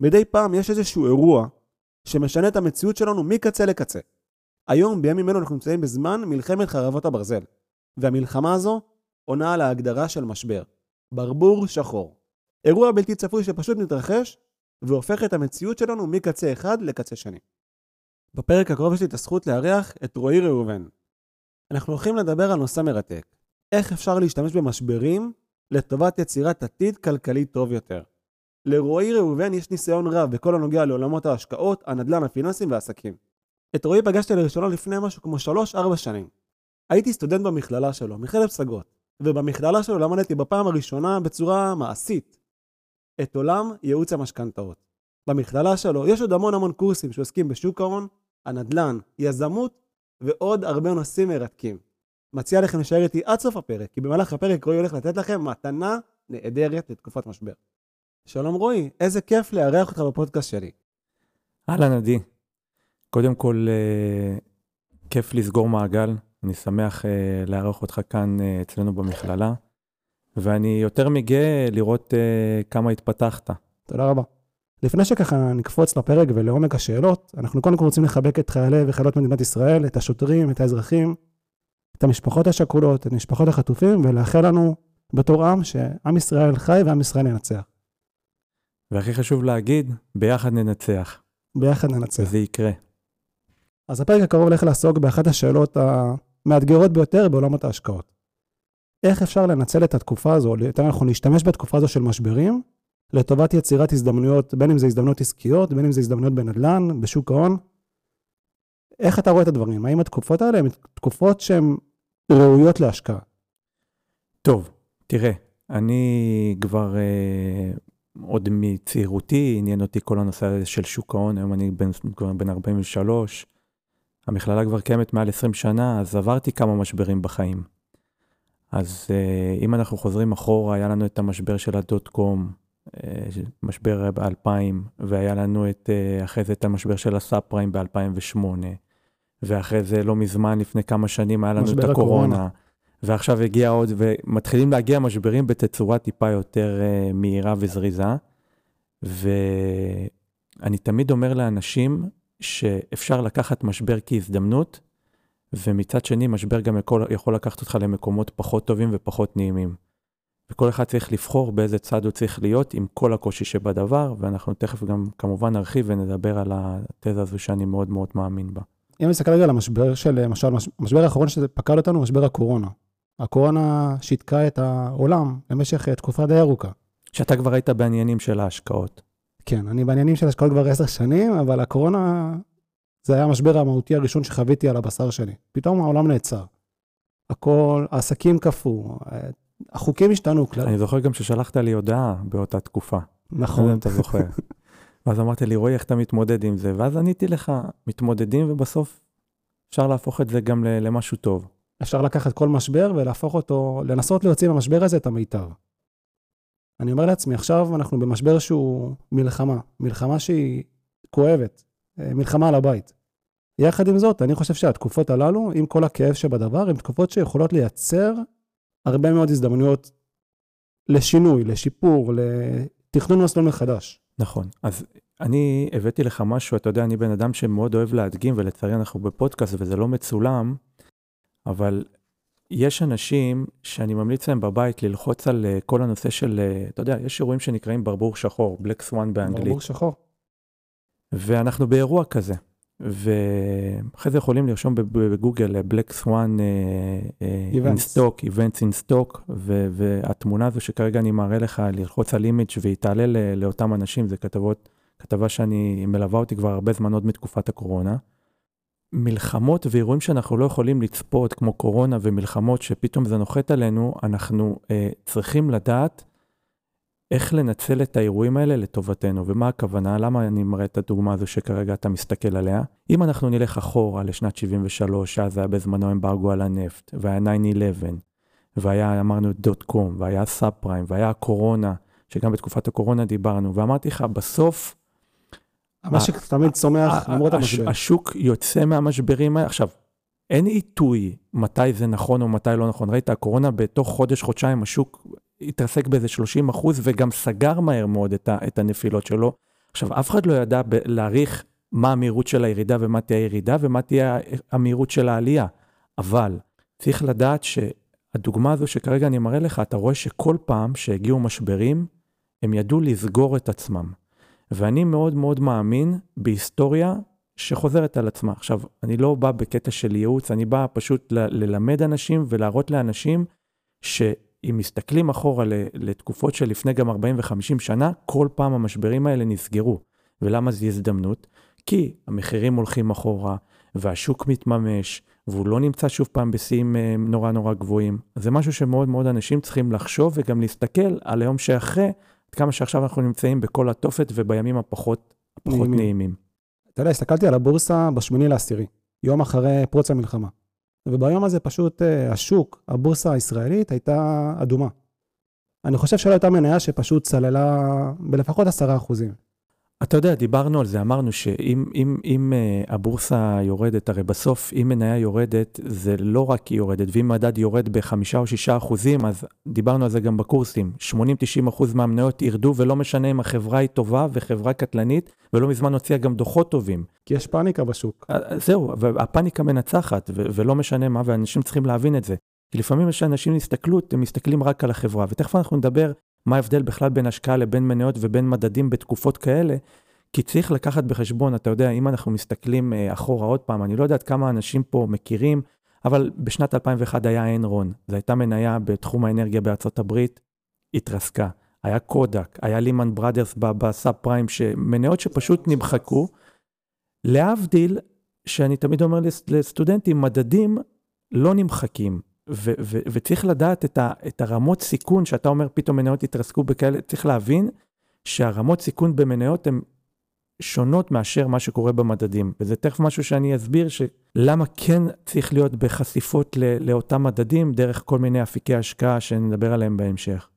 מדי פעם יש איזשהו אירוע שמשנה את המציאות שלנו מקצה לקצה. היום, בימים אלו, אנחנו נמצאים בזמן מלחמת חרבות הברזל, והמלחמה הזו עונה על ההגדרה של משבר. ברבור שחור. אירוע בלתי צפוי שפשוט מתרחש והופך את המציאות שלנו מקצה אחד לקצה שני. בפרק הקרוב יש לי את הזכות לארח את רועי ראובן. אנחנו הולכים לדבר על נושא מרתק. איך אפשר להשתמש במשברים לטובת יצירת עתיד כלכלי טוב יותר. לרועי ראובן יש ניסיון רב בכל הנוגע לעולמות ההשקעות, הנדל"ן, הפיננסים והעסקים. את רועי פגשתי לראשונה לפני משהו כמו 3-4 שנים. הייתי סטודנט במכללה שלו, מכללת פסגות, ובמכללה שלו למדתי בפעם הראשונה בצורה מעשית את עולם ייעוץ המשכנתאות. במכללה שלו יש עוד המון המון קורסים שעוסקים בשוק ההון, הנדל"ן, יזמות ועוד הרבה נושאים מרתקים. מציע לכם להישאר איתי עד סוף הפרק, כי במהלך הפרק רועי הולך לתת לכם מתנה נהדרת לתקופת משבר. שלום רועי, איזה כיף לארח אותך בפודקאסט שלי. אהלן עדי. קודם כל, אה, כיף לסגור מעגל. אני שמח אה, לארח אותך כאן אה, אצלנו במכללה, ואני יותר מגאה לראות כמה התפתחת. תודה רבה. לפני שככה נקפוץ לפרק ולעומק השאלות, אנחנו קודם כל רוצים לחבק את חיילי וחיילות מדינת ישראל, את השוטרים, את האזרחים, את המשפחות השכולות, את משפחות החטופים, ולאחל לנו בתור עם שעם ישראל חי ועם ישראל ינצח. והכי חשוב להגיד, ביחד ננצח. ביחד ננצח. וזה יקרה. אז הפרק הקרוב הולך לעסוק באחת השאלות המאתגרות ביותר בעולמות ההשקעות. איך אפשר לנצל את התקופה הזו, יותר נכון להשתמש בתקופה הזו של משברים, לטובת יצירת הזדמנויות, בין אם זה הזדמנויות עסקיות, בין אם זה הזדמנויות בנדל"ן, בשוק ההון. איך אתה רואה את הדברים? האם התקופות האלה הן תקופות שהן ראויות להשקעה? טוב, תראה, אני כבר אה, עוד מצעירותי עניין אותי כל הנושא הזה של שוק ההון, היום אני בן, בן 43, המכללה כבר קיימת מעל 20 שנה, אז עברתי כמה משברים בחיים. אז uh, אם אנחנו חוזרים אחורה, היה לנו את המשבר של הדוט קום, uh, משבר ב-2000, והיה לנו את, uh, אחרי זה את המשבר של הסאב פריים ב-2008, ואחרי זה לא מזמן, לפני כמה שנים, היה לנו את הקורונה. הקורונה. ועכשיו הגיע עוד, ומתחילים להגיע משברים בתצורה טיפה יותר uh, מהירה וזריזה. ואני תמיד אומר לאנשים שאפשר לקחת משבר כהזדמנות, ומצד שני, משבר גם יכול, יכול לקחת אותך למקומות פחות טובים ופחות נעימים. וכל אחד צריך לבחור באיזה צד הוא צריך להיות עם כל הקושי שבדבר, ואנחנו תכף גם כמובן נרחיב ונדבר על התזה הזו שאני מאוד מאוד מאמין בה. אם נסתכל רגע על המשבר של, למשל, המשבר האחרון שפקד אותנו, משבר הקורונה. הקורונה שיתקה את העולם במשך תקופה די ארוכה. שאתה כבר היית בעניינים של ההשקעות. כן, אני בעניינים של השקעות כבר עשר שנים, אבל הקורונה, זה היה המשבר המהותי הראשון שחוויתי על הבשר שלי. פתאום העולם נעצר. הכל, העסקים קפאו, החוקים השתנו. אני זוכר גם ששלחת לי הודעה באותה תקופה. נכון. לא יודע אם אתה זוכר. ואז אמרתי לי, רועי, איך אתה מתמודד עם זה? ואז עניתי לך, מתמודדים ובסוף אפשר להפוך את זה גם למשהו טוב. אפשר לקחת כל משבר ולהפוך אותו, לנסות להוציא מהמשבר הזה את המיטב. אני אומר לעצמי, עכשיו אנחנו במשבר שהוא מלחמה, מלחמה שהיא כואבת, אה, מלחמה על הבית. יחד עם זאת, אני חושב שהתקופות הללו, עם כל הכאב שבדבר, הן תקופות שיכולות לייצר הרבה מאוד הזדמנויות לשינוי, לשיפור, לתכנון מסלול מחדש. נכון. אז אני הבאתי לך משהו, אתה יודע, אני בן אדם שמאוד אוהב להדגים, ולצערי אנחנו בפודקאסט וזה לא מצולם, אבל יש אנשים שאני ממליץ להם בבית ללחוץ על uh, כל הנושא של, uh, אתה יודע, יש אירועים שנקראים ברבור שחור, בלק סוואן באנגלית. ברבור שחור. ואנחנו באירוע כזה. ואחרי זה יכולים לרשום בגוגל black swan in stock, events in stock, והתמונה הזו שכרגע אני מראה לך, ללחוץ על image והיא תעלה לאותם אנשים, זה כתבות, כתבה שאני מלווה אותי כבר הרבה זמן עוד מתקופת הקורונה. מלחמות ואירועים שאנחנו לא יכולים לצפות, כמו קורונה ומלחמות שפתאום זה נוחת עלינו, אנחנו אה, צריכים לדעת איך לנצל את האירועים האלה לטובתנו. ומה הכוונה? למה אני מראה את הדוגמה הזו שכרגע אתה מסתכל עליה? אם אנחנו נלך אחורה לשנת 73, שאז היה בזמנו אמברגו על הנפט, והיה 9-11, והיה, אמרנו, דוט קום, והיה סאב פריים, והיה הקורונה, שגם בתקופת הקורונה דיברנו, ואמרתי לך, בסוף, המשק תמיד צומח למרות המשבר. השוק יוצא מהמשברים האלה. עכשיו, אין עיתוי מתי זה נכון או מתי לא נכון. ראית, הקורונה בתוך חודש, חודשיים, השוק התרסק באיזה 30 אחוז וגם סגר מהר מאוד את, ה, את הנפילות שלו. עכשיו, אף אחד לא ידע להעריך מה המהירות של הירידה ומה תהיה הירידה ומה תהיה המהירות של העלייה. אבל צריך לדעת שהדוגמה הזו שכרגע אני מראה לך, אתה רואה שכל פעם שהגיעו משברים, הם ידעו לסגור את עצמם. ואני מאוד מאוד מאמין בהיסטוריה שחוזרת על עצמה. עכשיו, אני לא בא בקטע של ייעוץ, אני בא פשוט ל- ללמד אנשים ולהראות לאנשים שאם מסתכלים אחורה לתקופות של לפני גם 40 ו-50 שנה, כל פעם המשברים האלה נסגרו. ולמה זו הזדמנות? כי המחירים הולכים אחורה, והשוק מתממש, והוא לא נמצא שוב פעם בשיאים אה, נורא נורא גבוהים. זה משהו שמאוד מאוד אנשים צריכים לחשוב וגם להסתכל על היום שאחרי, כמה שעכשיו אנחנו נמצאים בכל התופת ובימים הפחות, הפחות נעימים. נעימים. אתה יודע, הסתכלתי על הבורסה בשמיני לעשירי, יום אחרי פרוץ המלחמה. וביום הזה פשוט אה, השוק, הבורסה הישראלית, הייתה אדומה. אני חושב שלא הייתה מניה שפשוט צללה בלפחות עשרה אחוזים. אתה יודע, דיברנו על זה, אמרנו שאם אם, אם, uh, הבורסה יורדת, הרי בסוף אם מניה יורדת, זה לא רק היא יורדת, ואם מדד יורד בחמישה או שישה אחוזים, אז דיברנו על זה גם בקורסים, 80-90 אחוז מהמניות ירדו, ולא משנה אם החברה היא טובה וחברה קטלנית, ולא מזמן הוציאה גם דוחות טובים. כי יש פאניקה בשוק. אה, זהו, והפאניקה מנצחת, ולא משנה מה, ואנשים צריכים להבין את זה. כי לפעמים יש אנשים הסתכלות, הם מסתכלים רק על החברה, ותכף אנחנו נדבר מה ההבדל בכלל בין השקעה לבין מניות ובין מדדים בתקופות כאלה, כי צריך לקחת בחשבון, אתה יודע, אם אנחנו מסתכלים אה, אחורה עוד פעם, אני לא יודעת כמה אנשים פה מכירים, אבל בשנת 2001 היה אנרון, זו הייתה מניה בתחום האנרגיה בארצות הברית, התרסקה. היה קודק, היה לימן בראדרס בסאב פריים, מניות שפשוט נמחקו. להבדיל, שאני תמיד אומר לסטודנטים, מדדים לא נמחקים. ו- ו- וצריך לדעת את, ה- את הרמות סיכון, שאתה אומר פתאום מניות יתרסקו בכאלה, צריך להבין שהרמות סיכון במניות הן שונות מאשר מה שקורה במדדים. וזה תכף משהו שאני אסביר, שלמה כן צריך להיות בחשיפות ל- לאותם מדדים דרך כל מיני אפיקי השקעה שנדבר עליהם בהמשך.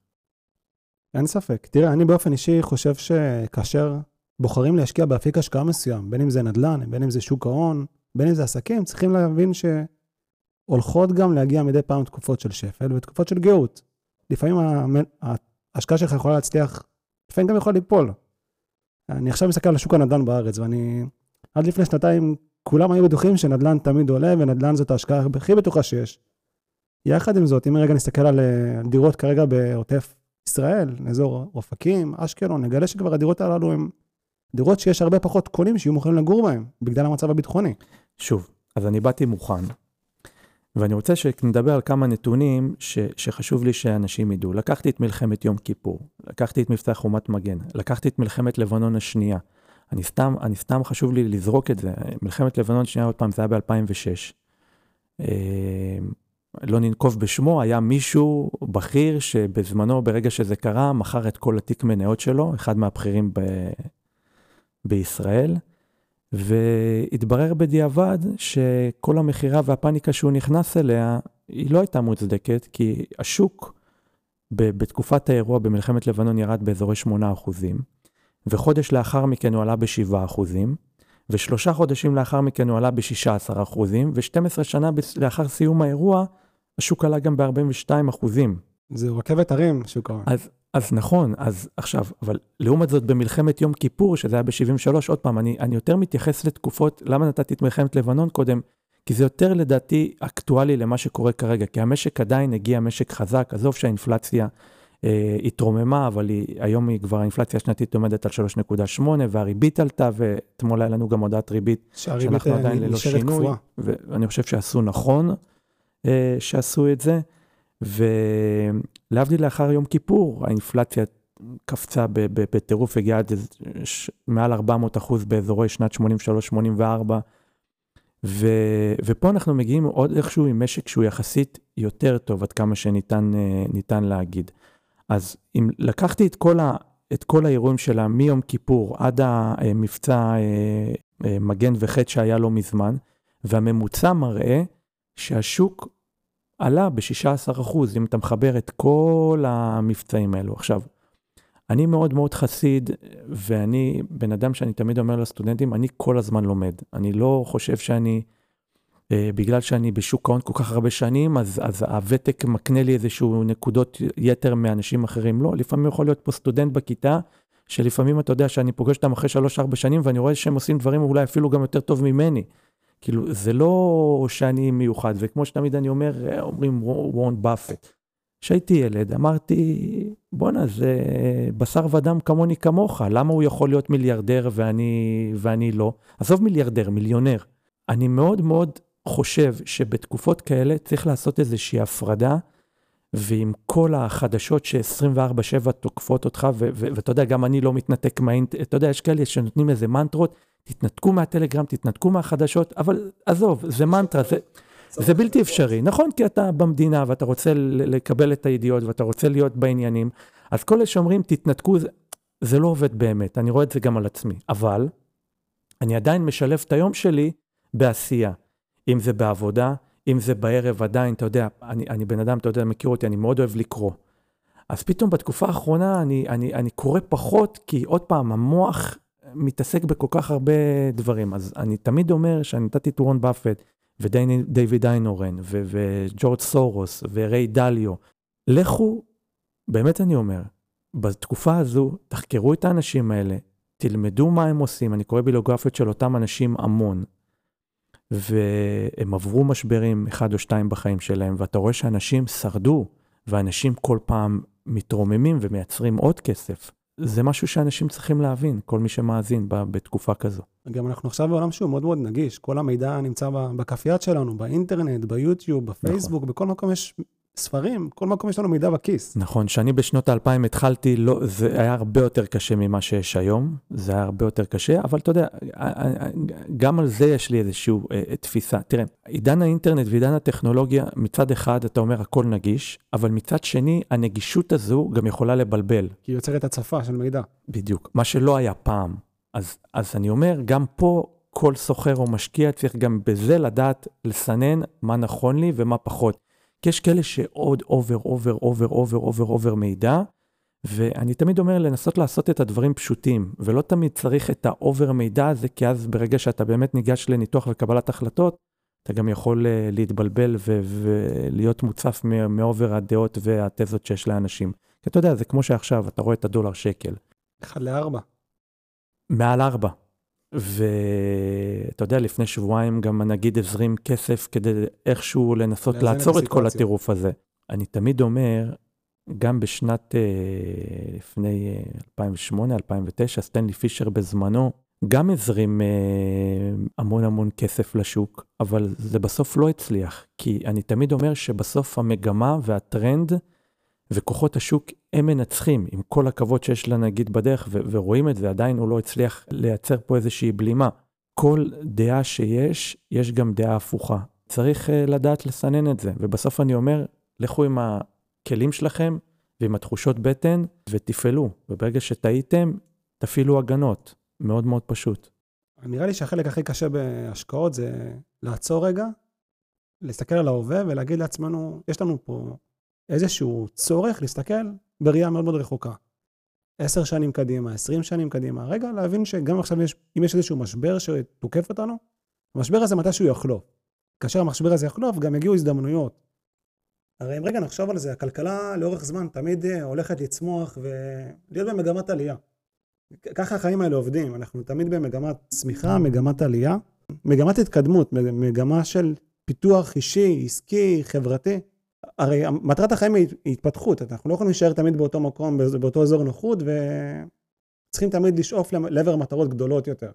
אין ספק. תראה, אני באופן אישי חושב שכאשר בוחרים להשקיע באפיק השקעה מסוים, בין אם זה נדל"ן, בין אם זה שוק ההון, בין אם זה עסקים, צריכים להבין ש... הולכות גם להגיע מדי פעם תקופות של שפל ותקופות של גאות. לפעמים ההשקעה שלך יכולה להצליח, לפעמים גם יכולה ליפול. אני עכשיו מסתכל על השוק הנדל"ן בארץ, ואני... עד לפני שנתיים כולם היו בטוחים שנדל"ן תמיד עולה, ונדל"ן זאת ההשקעה הכי בטוחה שיש. יחד עם זאת, אם רגע נסתכל על דירות כרגע בעוטף ישראל, אזור אופקים, אשקלון, נגלה שכבר הדירות הללו הן דירות שיש הרבה פחות קונים שיהיו מוכנים לגור בהן, בגלל המצב הביטחוני. שוב, אז אני באתי מוכן, ואני רוצה שנדבר על כמה נתונים ש, שחשוב לי שאנשים ידעו. לקחתי את מלחמת יום כיפור, לקחתי את מבצע חומת מגן, לקחתי את מלחמת לבנון השנייה. אני סתם, אני סתם חשוב לי לזרוק את זה. מלחמת לבנון השנייה, עוד פעם, זה היה ב-2006. אה, לא ננקוב בשמו, היה מישהו בכיר שבזמנו, ברגע שזה קרה, מכר את כל התיק מניות שלו, אחד מהבכירים ב- בישראל. והתברר בדיעבד שכל המכירה והפאניקה שהוא נכנס אליה, היא לא הייתה מוצדקת, כי השוק בתקופת האירוע במלחמת לבנון ירד באזורי 8%, וחודש לאחר מכן הוא עלה ב-7%, ושלושה חודשים לאחר מכן הוא עלה ב-16%, ו-12 שנה לאחר סיום האירוע, השוק עלה גם ב-42%. זה רכבת הרים, שוק ההון. אז אז נכון, אז עכשיו, אבל לעומת זאת במלחמת יום כיפור, שזה היה ב-73, עוד פעם, אני, אני יותר מתייחס לתקופות, למה נתתי את מלחמת לבנון קודם? כי זה יותר לדעתי אקטואלי למה שקורה כרגע, כי המשק עדיין הגיע משק חזק, עזוב שהאינפלציה אה, התרוממה, אבל היא, היום היא כבר, האינפלציה השנתית עומדת על 3.8, והריבית עלתה, ואתמול היה לנו גם הודעת ריבית, שאנחנו עדיין ללא שינוי, קפואה. ואני חושב שעשו נכון אה, שעשו את זה. ולהבדיל לאחר יום כיפור, האינפלציה קפצה בטירוף, הגיעה עד מעל 400 אחוז באזורי שנת 83-84. ו, ופה אנחנו מגיעים עוד איכשהו עם משק שהוא יחסית יותר טוב, עד כמה שניתן אה, להגיד. אז אם לקחתי את כל, ה, את כל האירועים שלה מיום כיפור עד המבצע אה, אה, מגן וחטא שהיה לא מזמן, והממוצע מראה שהשוק עלה ב-16%, אם אתה מחבר את כל המבצעים האלו. עכשיו, אני מאוד מאוד חסיד, ואני בן אדם שאני תמיד אומר לסטודנטים, אני כל הזמן לומד. אני לא חושב שאני, אה, בגלל שאני בשוק ההון כל כך הרבה שנים, אז, אז הוותק מקנה לי איזשהו נקודות יתר מאנשים אחרים. לא, לפעמים יכול להיות פה סטודנט בכיתה, שלפעמים אתה יודע שאני פוגש אותם אחרי 3-4 שנים ואני רואה שהם עושים דברים אולי אפילו גם יותר טוב ממני. כאילו, זה לא שאני מיוחד, וכמו שתמיד אני אומר, אומרים וורן באפט. כשהייתי ילד, אמרתי, בואנה, זה בשר ודם כמוני כמוך, למה הוא יכול להיות מיליארדר ואני, ואני לא? עזוב מיליארדר, מיליונר. אני מאוד מאוד חושב שבתקופות כאלה צריך לעשות איזושהי הפרדה, ועם כל החדשות ש-24/7 תוקפות אותך, ואתה יודע, גם אני לא מתנתק מהאינטרנט, אתה יודע, יש כאלה שנותנים איזה מנטרות, תתנתקו מהטלגרם, תתנתקו מהחדשות, אבל עזוב, זה מנטרה, זה... זה בלתי אפשרי, נכון? כי אתה במדינה ואתה רוצה לקבל את הידיעות ואתה רוצה להיות בעניינים, אז כל אלה שאומרים תתנתקו, זה, זה לא עובד באמת, אני רואה את זה גם על עצמי. אבל אני עדיין משלב את היום שלי בעשייה. אם זה בעבודה, אם זה בערב עדיין, אתה יודע, אני, אני בן אדם, אתה יודע, מכיר אותי, אני מאוד אוהב לקרוא. אז פתאום בתקופה האחרונה אני, אני, אני קורא פחות, כי עוד פעם, המוח מתעסק בכל כך הרבה דברים. אז אני תמיד אומר שאני נתתי את וורן באפט, ודייוויד איינורן, וג'ורג' סורוס, וריי דליו. לכו, באמת אני אומר, בתקופה הזו, תחקרו את האנשים האלה, תלמדו מה הם עושים, אני קורא ביוגרפיות של אותם אנשים המון, והם עברו משברים אחד או שתיים בחיים שלהם, ואתה רואה שאנשים שרדו, ואנשים כל פעם מתרוממים ומייצרים עוד כסף. זה משהו שאנשים צריכים להבין, כל מי שמאזין בתקופה כזו. גם אנחנו עכשיו בעולם שהוא מאוד מאוד נגיש, כל המידע נמצא בכף יד שלנו, באינטרנט, ביוטיוב, בפייסבוק, נכון. בכל מקום יש ספרים, כל מקום יש לנו מידע בכיס. נכון, כשאני בשנות האלפיים התחלתי, לא, זה היה הרבה יותר קשה ממה שיש היום, זה היה הרבה יותר קשה, אבל אתה יודע, גם על זה יש לי איזושהי אה, תפיסה. תראה, עידן האינטרנט ועידן הטכנולוגיה, מצד אחד אתה אומר הכל נגיש, אבל מצד שני, הנגישות הזו גם יכולה לבלבל. כי היא יוצרת הצפה של מידע. בדיוק, מה שלא היה פעם. אז, אז אני אומר, גם פה כל סוחר או משקיע צריך גם בזה לדעת לסנן מה נכון לי ומה פחות. כי יש כאלה שעוד over, over, over, over, over, over מידע, ואני תמיד אומר לנסות לעשות את הדברים פשוטים, ולא תמיד צריך את ה over מידע הזה, כי אז ברגע שאתה באמת ניגש לניתוח וקבלת החלטות, אתה גם יכול אה, להתבלבל ולהיות מוצף מאובר הדעות והתזות שיש לאנשים. כי אתה יודע, זה כמו שעכשיו, אתה רואה את הדולר שקל. אחד לארבע. מעל ארבע. ואתה יודע, לפני שבועיים גם הנגיד הזרים כסף כדי איכשהו לנסות לעצור את כל הטירוף הזה. אני תמיד אומר, גם בשנת, אה, לפני 2008, 2009, סטנלי פישר בזמנו, גם הזרים אה, המון המון כסף לשוק, אבל זה בסוף לא הצליח. כי אני תמיד אומר שבסוף המגמה והטרנד וכוחות השוק הם מנצחים, עם כל הכבוד שיש לנגיד בדרך, ו- ורואים את זה, עדיין הוא לא הצליח לייצר פה איזושהי בלימה. כל דעה שיש, יש גם דעה הפוכה. צריך uh, לדעת לסנן את זה, ובסוף אני אומר, לכו עם הכלים שלכם ועם התחושות בטן ותפעלו, וברגע שטעיתם, תפעילו הגנות. מאוד מאוד פשוט. נראה לי שהחלק הכי קשה בהשקעות זה לעצור רגע, להסתכל על ההווה ולהגיד לעצמנו, יש לנו פה איזשהו צורך להסתכל בראייה מאוד מאוד רחוקה. עשר שנים קדימה, עשרים שנים קדימה, רגע, להבין שגם עכשיו יש, אם יש איזשהו משבר שתוקף אותנו, המשבר הזה מתישהו יחלוף. כאשר המשבר הזה יחלוף, גם יגיעו הזדמנויות. הרי אם רגע נחשוב על זה, הכלכלה לאורך זמן תמיד אה, הולכת לצמוח ולהיות במגמת עלייה. ככה החיים האלה עובדים, אנחנו תמיד במגמת צמיחה, מגמת עלייה, מגמת התקדמות, מגמה של פיתוח אישי, עסקי, חברתי. הרי מטרת החיים היא התפתחות, אנחנו לא יכולים להישאר תמיד באותו מקום, באותו אזור נוחות, וצריכים תמיד לשאוף לעבר מטרות גדולות יותר.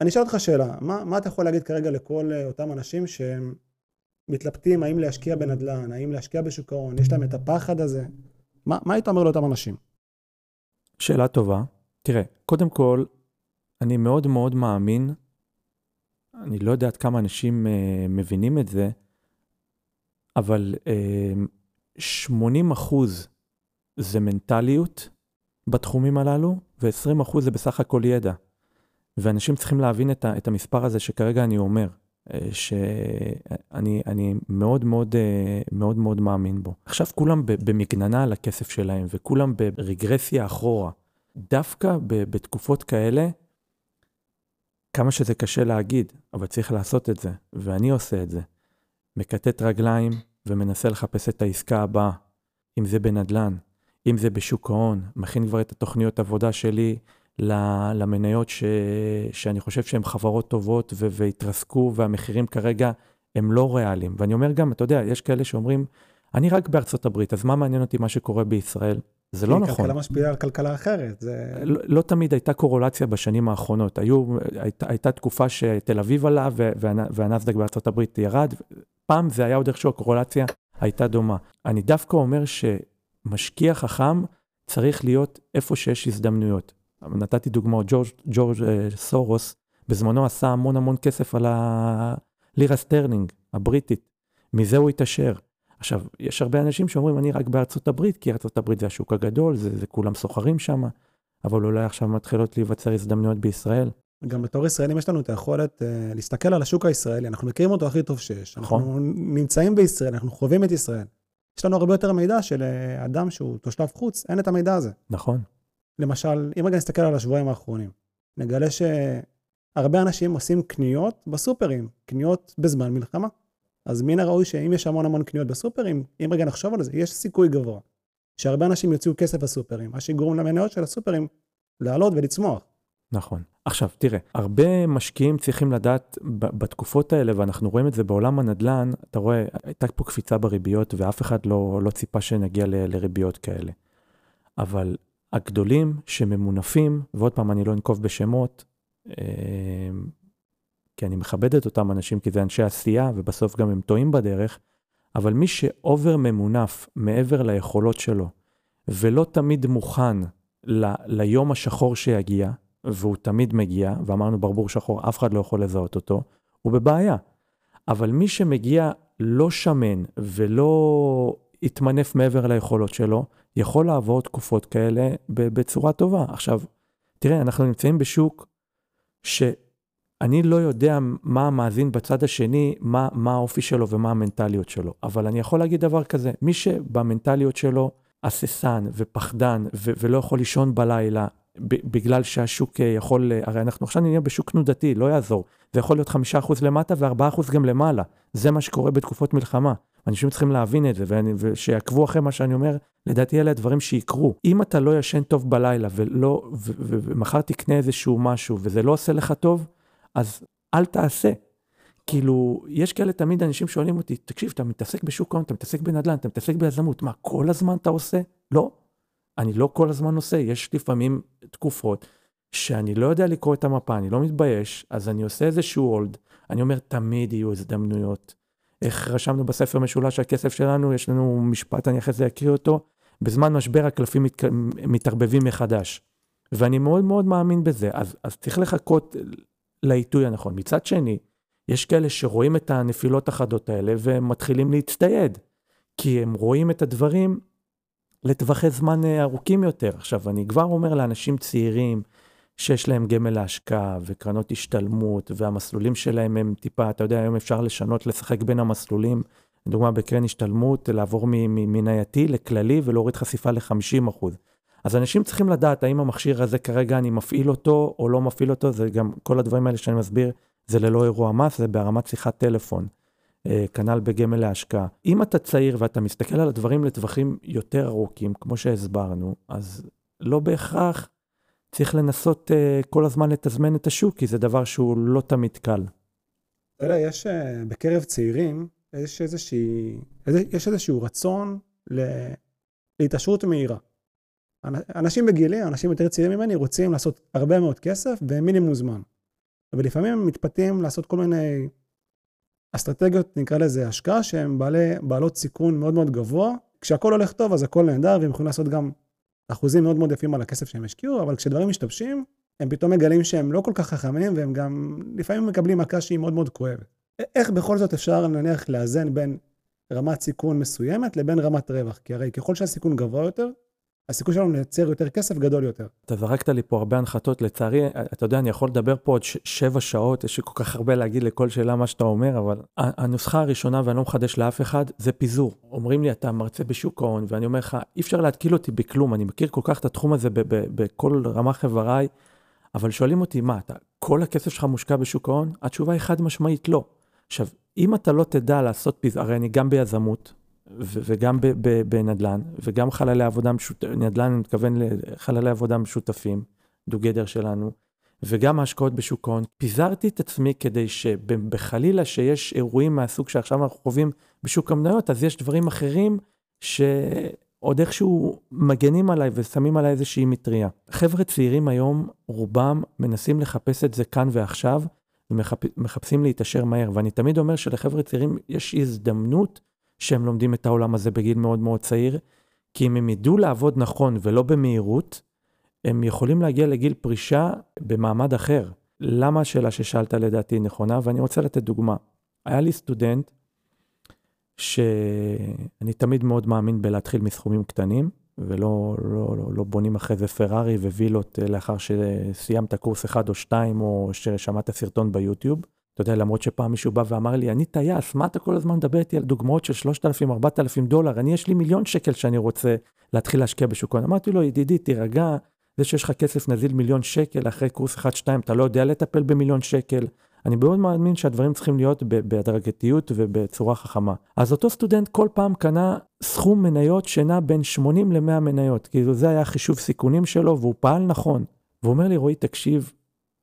אני אשאל אותך שאלה, מה, מה אתה יכול להגיד כרגע לכל אה, אותם אנשים שהם מתלבטים האם להשקיע בנדל"ן, האם להשקיע בשוק ההון, יש להם את הפחד הזה? מה, מה היית אומר לאותם אנשים? שאלה טובה. תראה, קודם כל, אני מאוד מאוד מאמין, אני לא יודע עד כמה אנשים uh, מבינים את זה, אבל 80 אמ, אחוז זה מנטליות בתחומים הללו, ו-20 אחוז זה בסך הכל ידע. ואנשים צריכים להבין את, ה, את המספר הזה שכרגע אני אומר, אה, שאני אני מאוד מאוד אה, מאוד מאוד מאמין בו. עכשיו כולם במגננה על הכסף שלהם, וכולם ברגרסיה אחורה. דווקא בתקופות כאלה, כמה שזה קשה להגיד, אבל צריך לעשות את זה, ואני עושה את זה. מקטט רגליים ומנסה לחפש את העסקה הבאה, אם זה בנדל"ן, אם זה בשוק ההון, מכין כבר את התוכניות עבודה שלי למניות ש, שאני חושב שהן חברות טובות ו, והתרסקו, והמחירים כרגע הם לא ריאליים. ואני אומר גם, אתה יודע, יש כאלה שאומרים, אני רק בארצות הברית, אז מה מעניין אותי מה שקורה בישראל? זה לא נכון. כלכלה משפיעה על כלכלה אחרת. זה... לא, לא תמיד הייתה קורולציה בשנים האחרונות. היו, היית, הייתה תקופה שתל אביב עלה והנסדק בארצות הברית ירד. פעם זה היה עוד איכשהו, הקורולציה הייתה דומה. אני דווקא אומר שמשקיע חכם צריך להיות איפה שיש הזדמנויות. נתתי דוגמאות, ג'ורג', ג'ורג' אה, סורוס בזמנו עשה המון המון כסף על הלירה סטרלינג הבריטית. מזה הוא התעשר. עכשיו, יש הרבה אנשים שאומרים, אני רק בארצות הברית, כי ארצות הברית זה השוק הגדול, זה, זה כולם סוחרים שם, אבל אולי עכשיו מתחילות להיווצר הזדמנויות בישראל. גם בתור ישראלים יש לנו את היכולת אה, להסתכל על השוק הישראלי, אנחנו מכירים אותו הכי טוב שיש. נכון. אנחנו נמצאים בישראל, אנחנו חווים את ישראל. יש לנו הרבה יותר מידע של uh, אדם שהוא תושב חוץ, אין את המידע הזה. נכון. למשל, אם רגע נסתכל על השבועיים האחרונים, נגלה שהרבה אנשים עושים קניות בסופרים, קניות בזמן מלחמה. אז מן הראוי שאם יש המון המון קניות בסופרים, אם רגע נחשוב על זה, יש סיכוי גבוה שהרבה אנשים יוציאו כסף בסופרים, מה שיגרום למניות של הסופרים לעלות ולצמוח. נכון. עכשיו, תראה, הרבה משקיעים צריכים לדעת בתקופות האלה, ואנחנו רואים את זה בעולם הנדל"ן, אתה רואה, הייתה פה קפיצה בריביות, ואף אחד לא, לא ציפה שנגיע ל, לריביות כאלה. אבל הגדולים שממונפים, ועוד פעם, אני לא אנקוב בשמות, אה, כי אני מכבד את אותם אנשים, כי זה אנשי עשייה, ובסוף גם הם טועים בדרך, אבל מי שאובר ממונף מעבר ליכולות שלו, ולא תמיד מוכן ל- ליום השחור שיגיע, והוא תמיד מגיע, ואמרנו ברבור שחור, אף אחד לא יכול לזהות אותו, הוא בבעיה. אבל מי שמגיע לא שמן ולא התמנף מעבר ליכולות שלו, יכול לעבור תקופות כאלה בצורה טובה. עכשיו, תראה, אנחנו נמצאים בשוק ש... אני לא יודע מה המאזין בצד השני, מה, מה האופי שלו ומה המנטליות שלו, אבל אני יכול להגיד דבר כזה, מי שבמנטליות שלו הססן ופחדן ולא יכול לישון בלילה בגלל שהשוק יכול, הרי אנחנו עכשיו נהיה בשוק תנודתי, לא יעזור. זה יכול להיות חמישה אחוז למטה וארבעה אחוז גם למעלה. זה מה שקורה בתקופות מלחמה. אנשים צריכים להבין את זה, ושיעקבו אחרי מה שאני אומר, לדעתי אלה הדברים שיקרו. אם אתה לא ישן טוב בלילה ולא, ומחר תקנה איזשהו משהו וזה לא עושה לך טוב, אז אל תעשה. כאילו, יש כאלה תמיד אנשים שואלים אותי, תקשיב, אתה מתעסק בשוק ההון, אתה מתעסק בנדל"ן, אתה מתעסק ביזמות, מה, כל הזמן אתה עושה? לא. אני לא כל הזמן עושה, יש לפעמים תקופות שאני לא יודע לקרוא את המפה, אני לא מתבייש, אז אני עושה איזשהו הולד, אני אומר, תמיד יהיו הזדמנויות. איך רשמנו בספר משולש הכסף שלנו, יש לנו משפט, אני אחרי זה אקריא אותו, בזמן משבר הקלפים מת, מתערבבים מחדש. ואני מאוד מאוד מאמין בזה, אז, אז צריך לחכות לעיתוי הנכון. מצד שני, יש כאלה שרואים את הנפילות החדות האלה ומתחילים להצטייד, כי הם רואים את הדברים לטווחי זמן אה, ארוכים יותר. עכשיו, אני כבר אומר לאנשים צעירים שיש להם גמל להשקעה וקרנות השתלמות, והמסלולים שלהם הם טיפה, אתה יודע, היום אפשר לשנות, לשחק בין המסלולים. לדוגמה, בקרן השתלמות, לעבור מנייתי לכללי ולהוריד חשיפה ל-50%. אז אנשים צריכים לדעת האם המכשיר הזה כרגע אני מפעיל אותו או לא מפעיל אותו, זה גם כל הדברים האלה שאני מסביר, זה ללא אירוע מס, זה בהרמת שיחת טלפון. אה, כנ"ל בגמל להשקעה. אם אתה צעיר ואתה מסתכל על הדברים לטווחים יותר ארוכים, כמו שהסברנו, אז לא בהכרח צריך לנסות uh, כל הזמן לתזמן את השוק, כי זה דבר שהוא לא תמיד קל. אתה יודע, יש uh, בקרב צעירים, יש, איזושהי, יש איזשהו רצון. להתעשרות מהירה. אנשים בגילי, אנשים יותר צעירים ממני, רוצים לעשות הרבה מאוד כסף במינימום זמן. ולפעמים הם מתפתים לעשות כל מיני אסטרטגיות, נקרא לזה השקעה, שהן בעלות סיכון מאוד מאוד גבוה. כשהכול הולך טוב, אז הכל נהדר, והם יכולים לעשות גם אחוזים מאוד מאוד יפים על הכסף שהם השקיעו, אבל כשדברים משתבשים, הם פתאום מגלים שהם לא כל כך חכמים, והם גם לפעמים מקבלים מכה שהיא מאוד מאוד כואבת. איך בכל זאת אפשר נניח לאזן בין רמת סיכון מסוימת לבין רמת רווח? כי הרי ככל שהסיכון גבוה יותר, הסיכוי שלנו לייצר יותר כסף גדול יותר. אתה זרקת לי פה הרבה הנחתות, לצערי, אתה יודע, אני יכול לדבר פה עוד שבע שעות, יש לי כל כך הרבה להגיד לכל שאלה מה שאתה אומר, אבל הנוסחה הראשונה, ואני לא מחדש לאף אחד, זה פיזור. אומרים לי, אתה מרצה בשוק ההון, ואני אומר לך, אי אפשר להתקיל אותי בכלום, אני מכיר כל כך את התחום הזה בכל רמ"ח איבריי, אבל שואלים אותי, מה, אתה, כל הכסף שלך מושקע בשוק ההון? התשובה היא חד משמעית לא. עכשיו, אם אתה לא תדע לעשות פיזור, הרי אני גם ביזמות, וגם בנדל"ן, וגם חללי עבודה משותפים, נדל"ן, אני מתכוון לחללי עבודה משותפים, דוגדר שלנו, וגם ההשקעות בשוק ההון. פיזרתי את עצמי כדי שבחלילה שיש אירועים מהסוג שעכשיו אנחנו חווים בשוק המניות, אז יש דברים אחרים שעוד איכשהו מגנים עליי ושמים עליי איזושהי מטריה. חבר'ה צעירים היום, רובם מנסים לחפש את זה כאן ועכשיו, ומחפשים להתעשר מהר. ואני תמיד אומר שלחבר'ה צעירים יש הזדמנות שהם לומדים את העולם הזה בגיל מאוד מאוד צעיר, כי אם הם ידעו לעבוד נכון ולא במהירות, הם יכולים להגיע לגיל פרישה במעמד אחר. למה השאלה ששאלת לדעתי נכונה? ואני רוצה לתת דוגמה. היה לי סטודנט שאני תמיד מאוד מאמין בלהתחיל מסכומים קטנים, ולא לא, לא, לא בונים אחרי זה פרארי ווילות לאחר שסיימת קורס אחד או שתיים, או ששמעת סרטון ביוטיוב. אתה יודע, למרות שפעם מישהו בא ואמר לי, אני טייס, מה אתה כל הזמן מדבר איתי על דוגמאות של 3,000-4,000 דולר? אני, יש לי מיליון שקל שאני רוצה להתחיל להשקיע בשוק ההון. אמרתי לו, ידידי, תירגע, זה שיש לך כסף נזיל מיליון שקל אחרי קורס 1-2, אתה לא יודע לטפל במיליון שקל. אני מאוד מאמין שהדברים צריכים להיות בהדרגתיות ובצורה חכמה. אז אותו סטודנט כל פעם קנה סכום מניות שנע בין 80 ל-100 מניות, כאילו זה היה חישוב סיכונים שלו והוא פעל נכון. והוא אומר לי, רועי, תקשיב,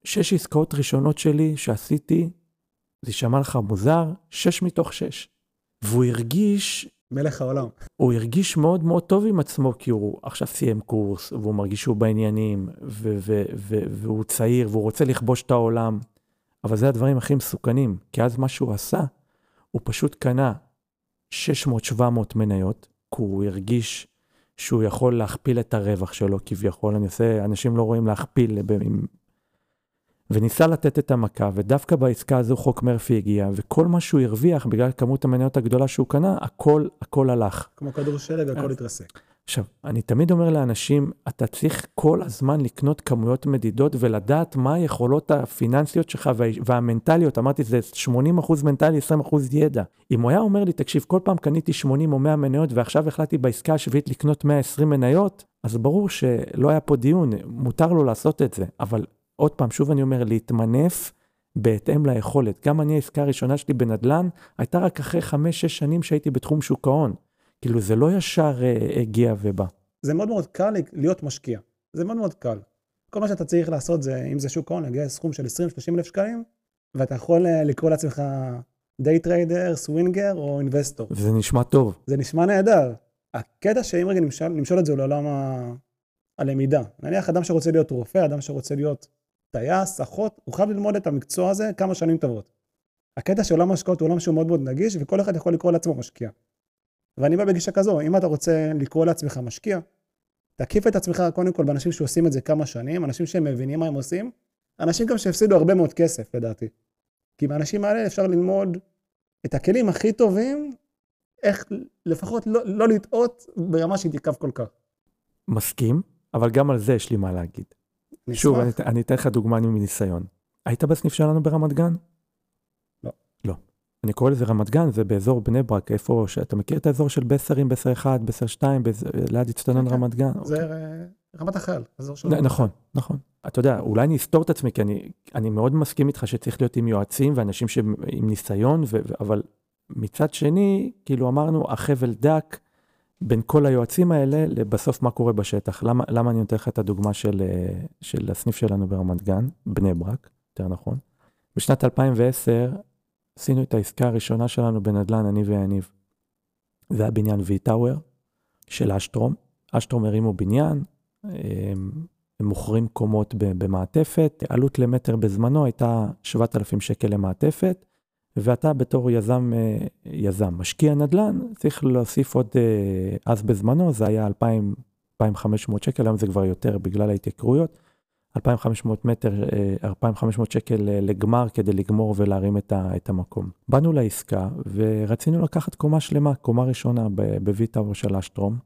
שש עסקאות ראשונות שלי שעשיתי, זה יישמע לך מוזר, שש מתוך שש. והוא הרגיש... מלך העולם. הוא הרגיש מאוד מאוד טוב עם עצמו, כי הוא עכשיו סיים קורס, והוא מרגיש שהוא בעניינים, והוא צעיר, והוא רוצה לכבוש את העולם. אבל זה הדברים הכי מסוכנים, כי אז מה שהוא עשה, הוא פשוט קנה 600-700 מניות, כי הוא הרגיש שהוא יכול להכפיל את הרווח שלו כביכול, אני עושה, אנשים לא רואים להכפיל וניסה לתת את המכה, ודווקא בעסקה הזו חוק מרפי הגיע, וכל מה שהוא הרוויח בגלל כמות המניות הגדולה שהוא קנה, הכל, הכל הלך. כמו כדור שלג, הכל התרסק. עכשיו, אני תמיד אומר לאנשים, אתה צריך כל הזמן לקנות כמויות מדידות ולדעת מה היכולות הפיננסיות שלך וה, והמנטליות. אמרתי, זה 80% מנטלי, 20% ידע. אם הוא היה אומר לי, תקשיב, כל פעם קניתי 80 או 100 מניות ועכשיו החלטתי בעסקה השביעית לקנות 120 מניות, אז ברור שלא היה פה דיון, מותר לו לעשות את זה. אבל עוד פעם, שוב אני אומר, להתמנף בהתאם ליכולת. גם אני, העסקה הראשונה שלי בנדל"ן, הייתה רק אחרי 5-6 שנים שהייתי בתחום שוק ההון. כאילו, זה לא ישר אה, הגיע ובא. זה מאוד מאוד קל להיות משקיע. זה מאוד מאוד קל. כל מה שאתה צריך לעשות זה, אם זה שוק ההון, להגיע לסכום של 20-30 אלף שקלים, ואתה יכול אה, לקרוא לעצמך day trader, swinger או investor. וזה נשמע טוב. זה נשמע נהדר. הקטע שאם רגע נמשול, נמשול את זה לעולם. הלמידה. נניח אדם שרוצה להיות רופא, אדם שרוצה להיות טייס, אחות, הוא חייב ללמוד את המקצוע הזה כמה שנים טובות. הקטע של עולם ההשקעות הוא עולם שהוא מאוד מאוד נגיש, וכל אחד יכול לקרוא לעצמו משקיע. ואני בא בגישה כזו, אם אתה רוצה לקרוא לעצמך משקיע, תקיף את עצמך קודם כל באנשים שעושים את זה כמה שנים, אנשים שהם מבינים מה הם עושים, אנשים גם שהפסידו הרבה מאוד כסף לדעתי. כי מהאנשים האלה אפשר ללמוד את הכלים הכי טובים, איך לפחות לא, לא לטעות ברמה שהיא תקף כל כך. מסכים, אבל גם על זה יש לי מה להגיד. נשמח. שוב, אני, אני אתן לך דוגמה מניסיון. היית בסניף שלנו ברמת גן? לא. לא. אני קורא לזה רמת גן, זה באזור בני ברק, איפה שאתה מכיר את האזור של בסרים, בסר 1, בסר 2, בז... ליד אצטדיון כן, כן. רמת גן? זה אוקיי. רמת החייל, אזור של... נכון, נכון. אתה יודע, אולי אני אסתור את עצמי, כי אני, אני מאוד מסכים איתך שצריך להיות עם יועצים ואנשים עם ניסיון, ו... אבל מצד שני, כאילו אמרנו, החבל דק, בין כל היועצים האלה, בסוף מה קורה בשטח. למה, למה אני נותן לך את הדוגמה של, אה, של הסניף שלנו ברמת גן, בני ברק, יותר נכון. בשנת 2010 עשינו את העסקה הראשונה שלנו בנדל"ן, אני ויניב. זה היה בניין V-Tower של אשטרום. אשטרום הרימו בניין, הם, הם מוכרים קומות במעטפת, עלות למטר בזמנו הייתה 7,000 שקל למעטפת, ואתה בתור יזם, אה, יזם, משקיע נדל"ן, צריך להוסיף עוד, אה, אז בזמנו זה היה 2,000, 2,500 שקל, היום זה כבר יותר בגלל ההתייקרויות. 2,500 מטר, 2,500 אה, שקל לגמר כדי לגמור ולהרים את, ה, את המקום. באנו לעסקה ורצינו לקחת קומה שלמה, קומה ראשונה בוויטאור של אשטרום,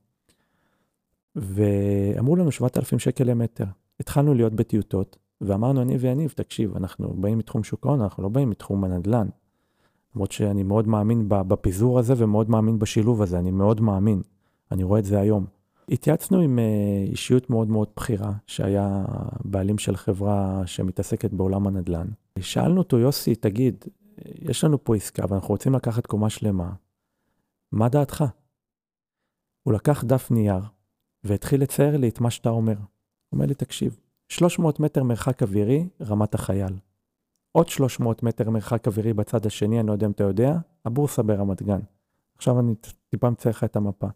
ואמרו לנו 7,000 שקל למטר. התחלנו להיות בטיוטות, ואמרנו אני ויניב, תקשיב, אנחנו באים מתחום שוק ההון, אנחנו לא באים מתחום הנדל"ן. למרות שאני מאוד מאמין בפיזור הזה ומאוד מאמין בשילוב הזה, אני מאוד מאמין. אני רואה את זה היום. התייעצנו עם אה, אישיות מאוד מאוד בכירה, שהיה בעלים של חברה שמתעסקת בעולם הנדל"ן. שאלנו אותו, יוסי, תגיד, יש לנו פה עסקה ואנחנו רוצים לקחת קומה שלמה, מה דעתך? הוא לקח דף נייר והתחיל לצייר לי את מה שאתה אומר. הוא אומר לי, תקשיב, 300 מטר מרחק אווירי, רמת החייל. עוד 300 מטר מרחק אווירי בצד השני, אני לא יודע אם אתה יודע, הבורסה ברמת גן. עכשיו אני טיפה מצייר לך את המפה.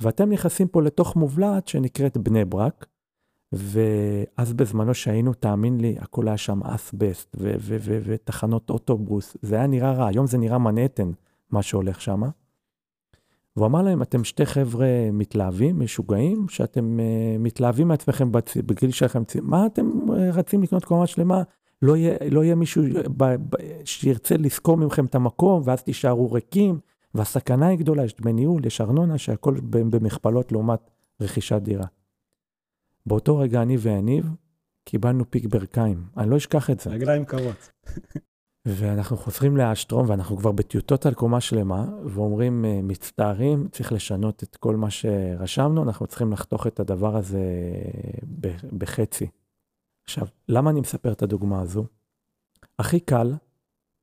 ואתם נכנסים פה לתוך מובלעת שנקראת בני ברק, ואז בזמנו שהיינו, תאמין לי, הכל היה שם אסבסט ותחנות אוטובוס, זה היה נראה רע, היום זה נראה מנהטן, מה שהולך שם. והוא אמר להם, אתם שתי חבר'ה מתלהבים, משוגעים, שאתם uh, מתלהבים מעצמכם. בגיל שלכם, מה אתם uh, רצים לקנות קומה שלמה? לא יהיה, לא יהיה מישהו ב, ב, שירצה לשכור מכם את המקום, ואז תישארו ריקים, והסכנה היא גדולה, יש דמי ניהול, יש ארנונה, שהכל במכפלות לעומת רכישת דירה. באותו רגע אני ויניב קיבלנו פיק ברכיים, אני לא אשכח את זה. רגליים קרות. ואנחנו חוזרים לאשטרום, ואנחנו כבר בטיוטות על קומה שלמה, ואומרים, אה, מצטערים, צריך לשנות את כל מה שרשמנו, אנחנו צריכים לחתוך את הדבר הזה בחצי. עכשיו, למה אני מספר את הדוגמה הזו? הכי קל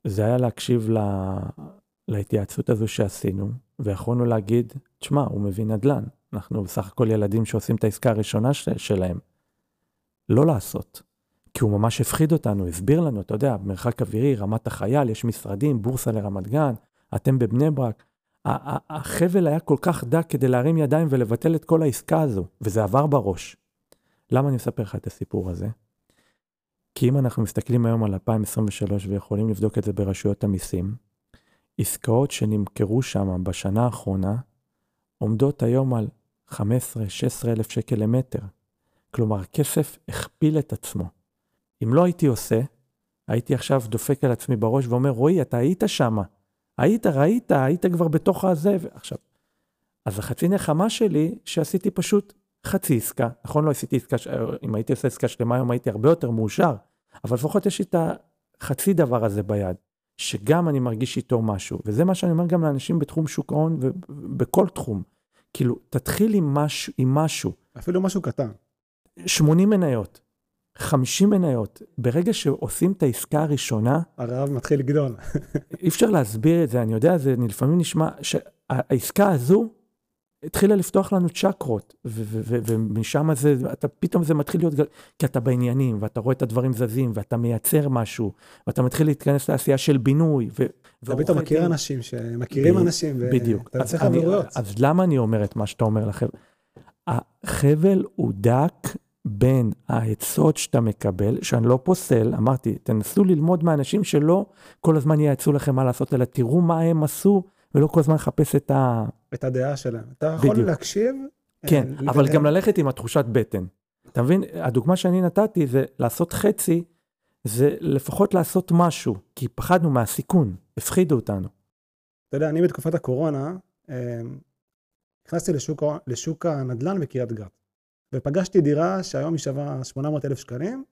זה היה להקשיב לה, להתייעצות הזו שעשינו, ויכולנו להגיד, תשמע, הוא מבין נדל"ן, אנחנו בסך הכל ילדים שעושים את העסקה הראשונה שלהם. לא לעשות. כי הוא ממש הפחיד אותנו, הסביר לנו, אתה יודע, מרחק אווירי, רמת החייל, יש משרדים, בורסה לרמת גן, אתם בבני ברק. החבל היה כל כך דק כדי להרים ידיים ולבטל את כל העסקה הזו, וזה עבר בראש. למה אני מספר לך את הסיפור הזה? כי אם אנחנו מסתכלים היום על 2023 ויכולים לבדוק את זה ברשויות המיסים, עסקאות שנמכרו שם בשנה האחרונה עומדות היום על 15-16 אלף שקל למטר. כלומר, כסף הכפיל את עצמו. אם לא הייתי עושה, הייתי עכשיו דופק על עצמי בראש ואומר, רועי, אתה היית שם. היית, ראית, היית כבר בתוך הזה. עכשיו, אז החצי נחמה שלי, שעשיתי פשוט חצי עסקה. נכון, לא עשיתי עסקה, אם הייתי עושה עסקה שלמה היום הייתי הרבה יותר מאושר, אבל לפחות יש לי את החצי דבר הזה ביד, שגם אני מרגיש איתו משהו. וזה מה שאני אומר גם לאנשים בתחום שוק ההון ובכל תחום. כאילו, תתחיל עם משהו, עם משהו. אפילו משהו קטן. 80 מניות. 50 מניות, ברגע שעושים את העסקה הראשונה... הרעב מתחיל לגדול. אי אפשר להסביר את זה, אני יודע, זה לפעמים נשמע שהעסקה הזו התחילה לפתוח לנו צ'קרות, ומשם זה, אתה, פתאום זה מתחיל להיות, כי אתה בעניינים, ואתה רואה את הדברים זזים, ואתה מייצר משהו, ואתה מתחיל להתכנס לעשייה של בינוי. ו, אתה פתאום מכיר אנשים שמכירים אנשים, בדיוק. ואתה צריך חברויות. אז למה אני אומר את מה שאתה אומר לכם? החבל הוא דק בין העצות שאתה מקבל, שאני לא פוסל, אמרתי, תנסו ללמוד מאנשים שלא כל הזמן ייעצו לכם מה לעשות, אלא תראו מה הם עשו, ולא כל הזמן לחפש את ה... את הדעה שלהם. אתה יכול בדיוק. להקשיב. כן, אה, אבל גם ללכת עם התחושת בטן. אתה מבין? הדוגמה שאני נתתי זה לעשות חצי, זה לפחות לעשות משהו, כי פחדנו מהסיכון, הפחידו אותנו. אתה יודע, אני בתקופת הקורונה, אה, נכנסתי לשוק, לשוק הנדל"ן בקריית גת. ופגשתי דירה שהיום היא שווה 800 אלף שקלים.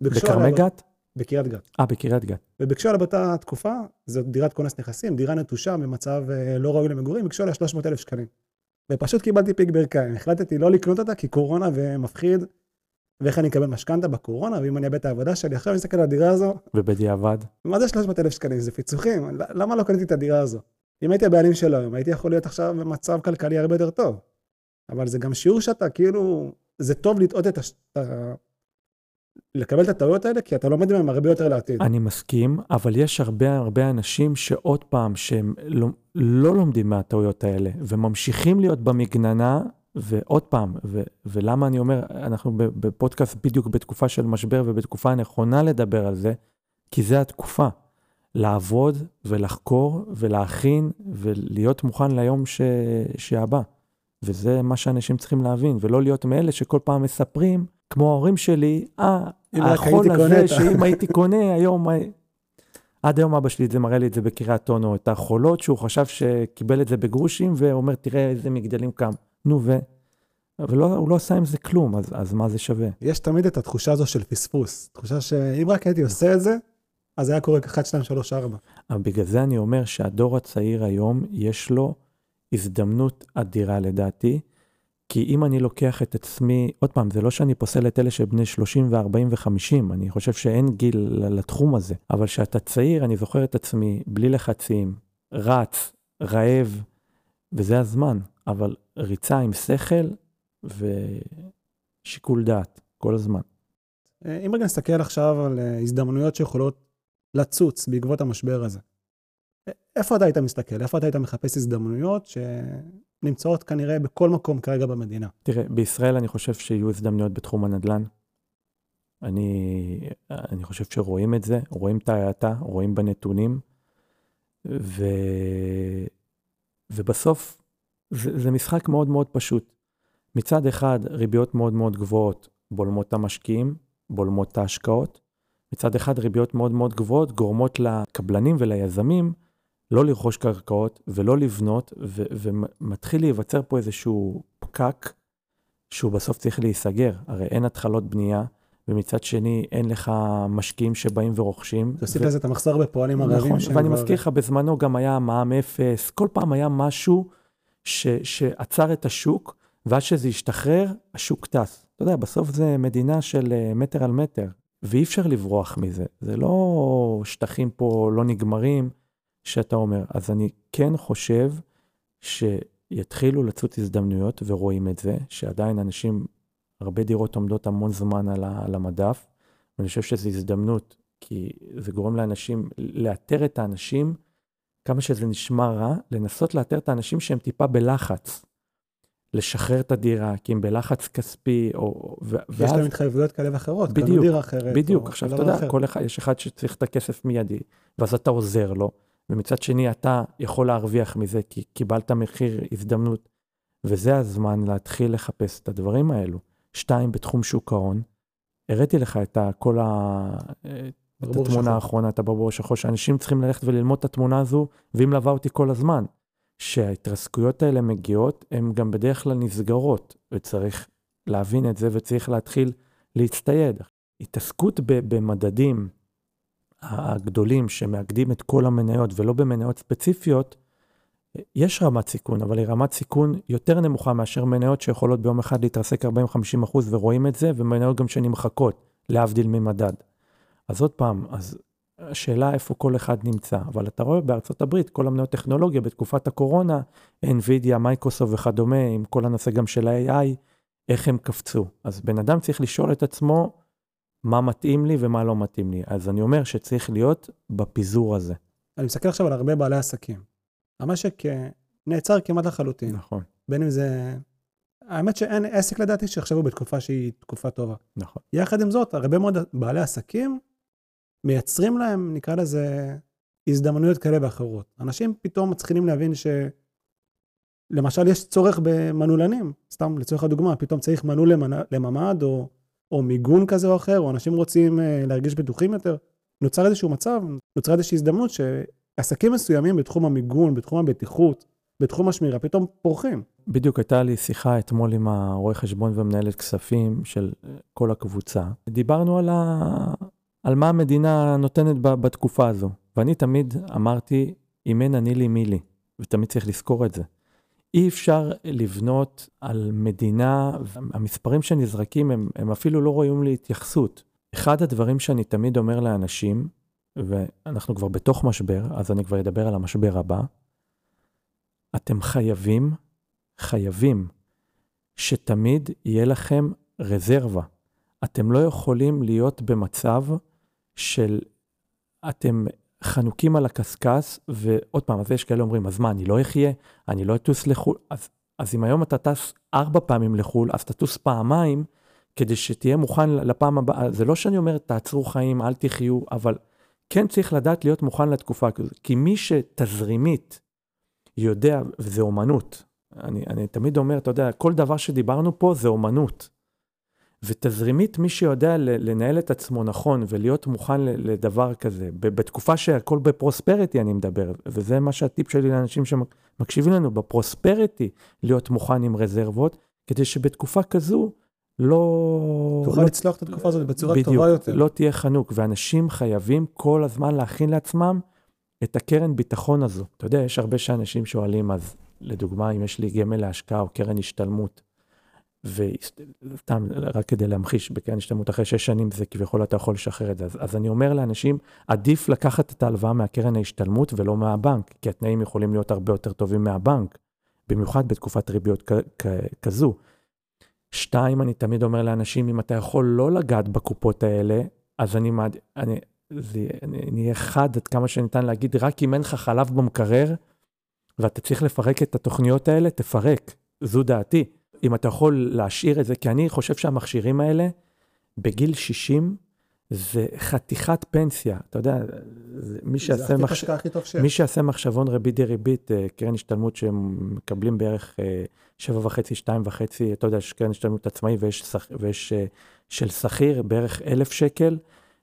בכרמי גת? בקריית גת. אה, בקריית גת. וביקשו עליה באותה תקופה, זאת דירת כונס נכסים, דירה נטושה במצב אה, לא ראוי למגורים, ביקשו עליה 300 אלף שקלים. ופשוט קיבלתי פיק ברכיים, החלטתי לא לקנות אותה כי קורונה ומפחיד, ואיך אני אקבל משכנתה בקורונה, ואם אני אאבד את העבודה שלי, עכשיו אני מסתכל על הדירה הזו. ובדיעבד? מה זה 300 אלף שקלים? זה פיצוחים, למה לא קניתי את הדירה הזו? אם הייתי הבעלים שלו היום, הייתי יכול להיות עכשיו במצב כלכלי הרבה יותר טוב. אבל זה גם שיעור שאתה כאילו, זה טוב לטעות את הש... לקבל את הטעויות האלה, כי אתה לומד מהם הרבה יותר לעתיד. אני מסכים, אבל יש הרבה הרבה אנשים שעוד פעם, שהם לא, לא לומדים מהטעויות האלה, וממשיכים להיות במגננה, ועוד פעם, ו, ולמה אני אומר, אנחנו בפודקאסט בדיוק בתקופה של משבר ובתקופה הנכונה לדבר על זה, כי זה התקופה. לעבוד ולחקור ולהכין ולהיות מוכן ליום ש... שהבא. וזה מה שאנשים צריכים להבין, ולא להיות מאלה שכל פעם מספרים, כמו ההורים שלי, אה, החול הזה שאם הייתי קונה, היום... עד היום אבא שלי זה מראה לי את זה בקריית אונו, את החולות שהוא חשב שקיבל את זה בגרושים, ואומר, תראה איזה מגדלים קם. נו, ו... אבל לא, הוא לא עשה עם זה כלום, אז, אז מה זה שווה? יש תמיד את התחושה הזו של פספוס. תחושה שאם רק הייתי עושה את זה, אז היה קורה 1, 2, 3, 4. אבל בגלל זה אני אומר שהדור הצעיר היום, יש לו הזדמנות אדירה לדעתי, כי אם אני לוקח את עצמי, עוד פעם, זה לא שאני פוסל את אלה שבני 30 ו-40 ו-50, אני חושב שאין גיל לתחום הזה, אבל כשאתה צעיר, אני זוכר את עצמי בלי לחצים, רץ, רעב, וזה הזמן, אבל ריצה עם שכל ושיקול דעת כל הזמן. אה, אם רגע נסתכל עכשיו על אה, הזדמנויות שיכולות לצוץ בעקבות המשבר הזה, איפה אתה היית מסתכל? איפה אתה היית מחפש הזדמנויות שנמצאות כנראה בכל מקום כרגע במדינה? תראה, בישראל אני חושב שיהיו הזדמנויות בתחום הנדל"ן. אני, אני חושב שרואים את זה, רואים את ההאטה, רואים בנתונים, ו, ובסוף זה, זה משחק מאוד מאוד פשוט. מצד אחד, ריביות מאוד מאוד גבוהות בולמות המשקיעים, בולמות ההשקעות. מצד אחד, ריביות מאוד מאוד גבוהות גורמות לקבלנים וליזמים לא לרכוש קרקעות ולא לבנות, ו- ומתחיל להיווצר פה איזשהו פקק שהוא בסוף צריך להיסגר. הרי אין התחלות בנייה, ומצד שני אין לך משקיעים שבאים ורוכשים. תוסיף לזה. את המחסור בפועלים ערבים. נכון, ואני מזכיר לך, בזמנו גם היה מע"מ אפס, כל פעם היה משהו ש- שעצר את השוק, ואז שזה ישתחרר, השוק טס. אתה יודע, בסוף זה מדינה של אה, מטר על מטר, ואי אפשר לברוח מזה. זה לא שטחים פה לא נגמרים. שאתה אומר. אז אני כן חושב שיתחילו לצוץ הזדמנויות, ורואים את זה, שעדיין אנשים, הרבה דירות עומדות המון זמן על המדף, ואני חושב שזו הזדמנות, כי זה גורם לאנשים, לאתר את האנשים, כמה שזה נשמע רע, לנסות לאתר את האנשים שהם טיפה בלחץ. לשחרר את הדירה, כי הם בלחץ כספי, או... ואז... יש להם התחייבויות כאלה ואחרות, בדיוק, קנו דירה אחרת. בדיוק, עכשיו אתה יודע, כל אחד, יש אחד שצריך את הכסף מיידי, ואז אתה עוזר לו, ומצד שני אתה יכול להרוויח מזה כי קיבלת מחיר הזדמנות, וזה הזמן להתחיל לחפש את הדברים האלו. שתיים, בתחום שוק ההון, הראיתי לך את כל ה... את התמונה שחור. האחרונה, את הברבור השחור, שאנשים צריכים ללכת וללמוד את התמונה הזו, והיא מלווה אותי כל הזמן. שההתרסקויות האלה מגיעות, הן גם בדרך כלל נסגרות, וצריך להבין את זה וצריך להתחיל להצטייד. התעסקות במדדים הגדולים שמאגדים את כל המניות ולא במניות ספציפיות, יש רמת סיכון, אבל היא רמת סיכון יותר נמוכה מאשר מניות שיכולות ביום אחד להתרסק 40-50 אחוז ורואים את זה, ומניות גם שנמחקות, להבדיל ממדד. אז עוד פעם, אז השאלה איפה כל אחד נמצא, אבל אתה רואה בארצות הברית, כל המניות טכנולוגיה בתקופת הקורונה, NVIDIA, מייקרוסופט וכדומה, עם כל הנושא גם של ה-AI, איך הם קפצו. אז בן אדם צריך לשאול את עצמו, מה מתאים לי ומה לא מתאים לי. אז אני אומר שצריך להיות בפיזור הזה. אני מסתכל עכשיו על הרבה בעלי עסקים. המשק נעצר כמעט לחלוטין. נכון. בין אם זה... האמת שאין עסק לדעתי שעכשיו הוא בתקופה שהיא תקופה טובה. נכון. יחד עם זאת, הרבה מאוד בעלי עסקים מייצרים להם, נקרא לזה, הזדמנויות כאלה ואחרות. אנשים פתאום מתחילים להבין ש... למשל, יש צורך במנעולנים, סתם לצורך הדוגמה, פתאום צריך מנעול לממ"ד או או מיגון כזה או אחר, או אנשים רוצים אה, להרגיש בטוחים יותר, נוצר איזשהו מצב, נוצרה איזושהי הזדמנות שעסקים מסוימים בתחום המיגון, בתחום הבטיחות, בתחום השמירה, פתאום פורחים. בדיוק הייתה לי שיחה אתמול עם הרואה חשבון ומנהלת כספים של אה, כל הקבוצה. דיברנו על, ה... על מה המדינה נותנת בתקופה הזו, ואני תמיד אמרתי, אם אין אני לי מי לי, ותמיד צריך לזכור את זה. אי אפשר לבנות על מדינה, המספרים שנזרקים הם, הם אפילו לא רואים לי התייחסות. אחד הדברים שאני תמיד אומר לאנשים, ואנחנו כבר בתוך משבר, אז אני כבר אדבר על המשבר הבא, אתם חייבים, חייבים, שתמיד יהיה לכם רזרבה. אתם לא יכולים להיות במצב של אתם חנוקים על הקשקש, ועוד פעם, אז יש כאלה אומרים, אז מה, אני לא אחיה? אני לא אטוס לחו"ל? אז, אז אם היום אתה טס ארבע פעמים לחו"ל, אז תטוס פעמיים, כדי שתהיה מוכן לפעם הבאה. זה לא שאני אומר, תעצרו חיים, אל תחיו, אבל כן צריך לדעת להיות מוכן לתקופה כזו. כי מי שתזרימית יודע, וזה אומנות, אני, אני תמיד אומר, אתה יודע, כל דבר שדיברנו פה זה אומנות. ותזרימית, מי שיודע לנהל את עצמו נכון ולהיות מוכן לדבר כזה, בתקופה שהכל בפרוספריטי אני מדבר, וזה מה שהטיפ שלי לאנשים שמקשיבים לנו, בפרוספריטי, להיות מוכן עם רזרבות, כדי שבתקופה כזו לא... תוכל לא, לצלוח את התקופה הזאת בצורה בדיוק, טובה יותר. לא תהיה חנוק, ואנשים חייבים כל הזמן להכין לעצמם את הקרן ביטחון הזו. אתה יודע, יש הרבה שאנשים שואלים, אז לדוגמה, אם יש לי גמל להשקעה או קרן השתלמות, וסתם, רק כדי להמחיש, בקרן השתלמות אחרי שש שנים זה כביכול אתה יכול לשחרר את זה. אז, אז אני אומר לאנשים, עדיף לקחת את ההלוואה מהקרן ההשתלמות ולא מהבנק, כי התנאים יכולים להיות הרבה יותר טובים מהבנק. במיוחד בתקופת ריביות כזו. שתיים, אני תמיד אומר לאנשים, אם אתה יכול לא לגעת בקופות האלה, אז אני, אני, זה, אני אהיה חד עד כמה שניתן להגיד, רק אם אין לך חלב במקרר, ואתה צריך לפרק את התוכניות האלה, תפרק. זו דעתי. אם אתה יכול להשאיר את זה, כי אני חושב שהמכשירים האלה, בגיל 60, זה חתיכת פנסיה. אתה יודע, מי שיעשה, מחש... מי שיעשה מחשבון ריבית דריבית, אה, קרן השתלמות שהם מקבלים בערך 7.5, אה, 2.5, אתה יודע, יש קרן השתלמות עצמאי ויש, ויש אה, של שכיר, בערך 1,000 שקל.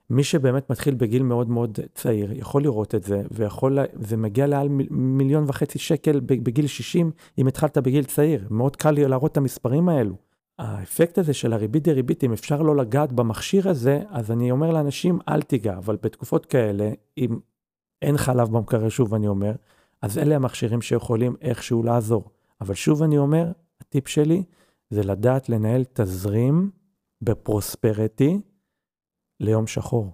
מי שבאמת מתחיל בגיל מאוד מאוד צעיר, יכול לראות את זה, ויכול, זה מגיע לעל מיליון וחצי שקל בגיל 60, אם התחלת בגיל צעיר. מאוד קל להראות את המספרים האלו. האפקט הזה של הריבית דריבית, אם אפשר לא לגעת במכשיר הזה, אז אני אומר לאנשים, אל תיגע, אבל בתקופות כאלה, אם אין חלב במקרר, שוב אני אומר, אז אלה המכשירים שיכולים איכשהו לעזור. אבל שוב אני אומר, הטיפ שלי זה לדעת לנהל תזרים בפרוספריטי ליום שחור.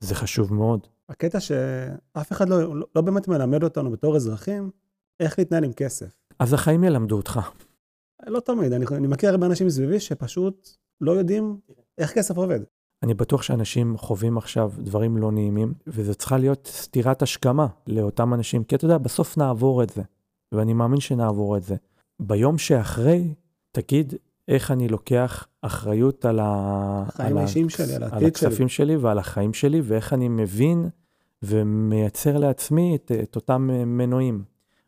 זה חשוב מאוד. הקטע שאף אחד לא, לא, לא באמת מלמד אותנו בתור אזרחים איך להתנהל עם כסף. אז החיים ילמדו אותך. לא תמיד, אני, אני מכיר הרבה אנשים סביבי שפשוט לא יודעים איך כסף עובד. אני בטוח שאנשים חווים עכשיו דברים לא נעימים, וזה צריכה להיות סתירת השכמה לאותם אנשים, כי אתה יודע, בסוף נעבור את זה, ואני מאמין שנעבור את זה. ביום שאחרי, תגיד איך אני לוקח אחריות על, ה... החיים האישיים שלי, על. על הכספים שלי. שלי ועל החיים שלי, ואיך אני מבין ומייצר לעצמי את, את אותם מנועים.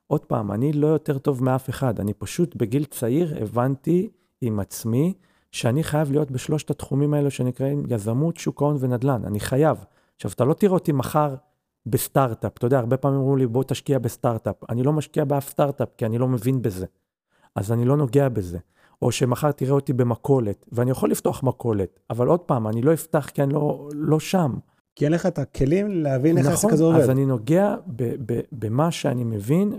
עוד פעם, אני לא יותר טוב מאף אחד, אני פשוט בגיל צעיר הבנתי עם עצמי שאני חייב להיות בשלושת התחומים האלו שנקראים יזמות, שוק ההון ונדל"ן, אני חייב. עכשיו, אתה לא תראה אותי מחר בסטארט-אפ, אתה יודע, הרבה פעמים אמרו לי, בוא תשקיע בסטארט-אפ. אני לא משקיע באף סטארט-אפ, כי אני לא מבין בזה. אז אני לא נוגע בזה. או שמחר תראה אותי במכולת, ואני יכול לפתוח מכולת, אבל עוד פעם, אני לא אפתח כי אני לא, לא שם. כי אין לך את הכלים להבין איך העסק הזה עובד. נכון, אז אני נוגע במה שאני מבין,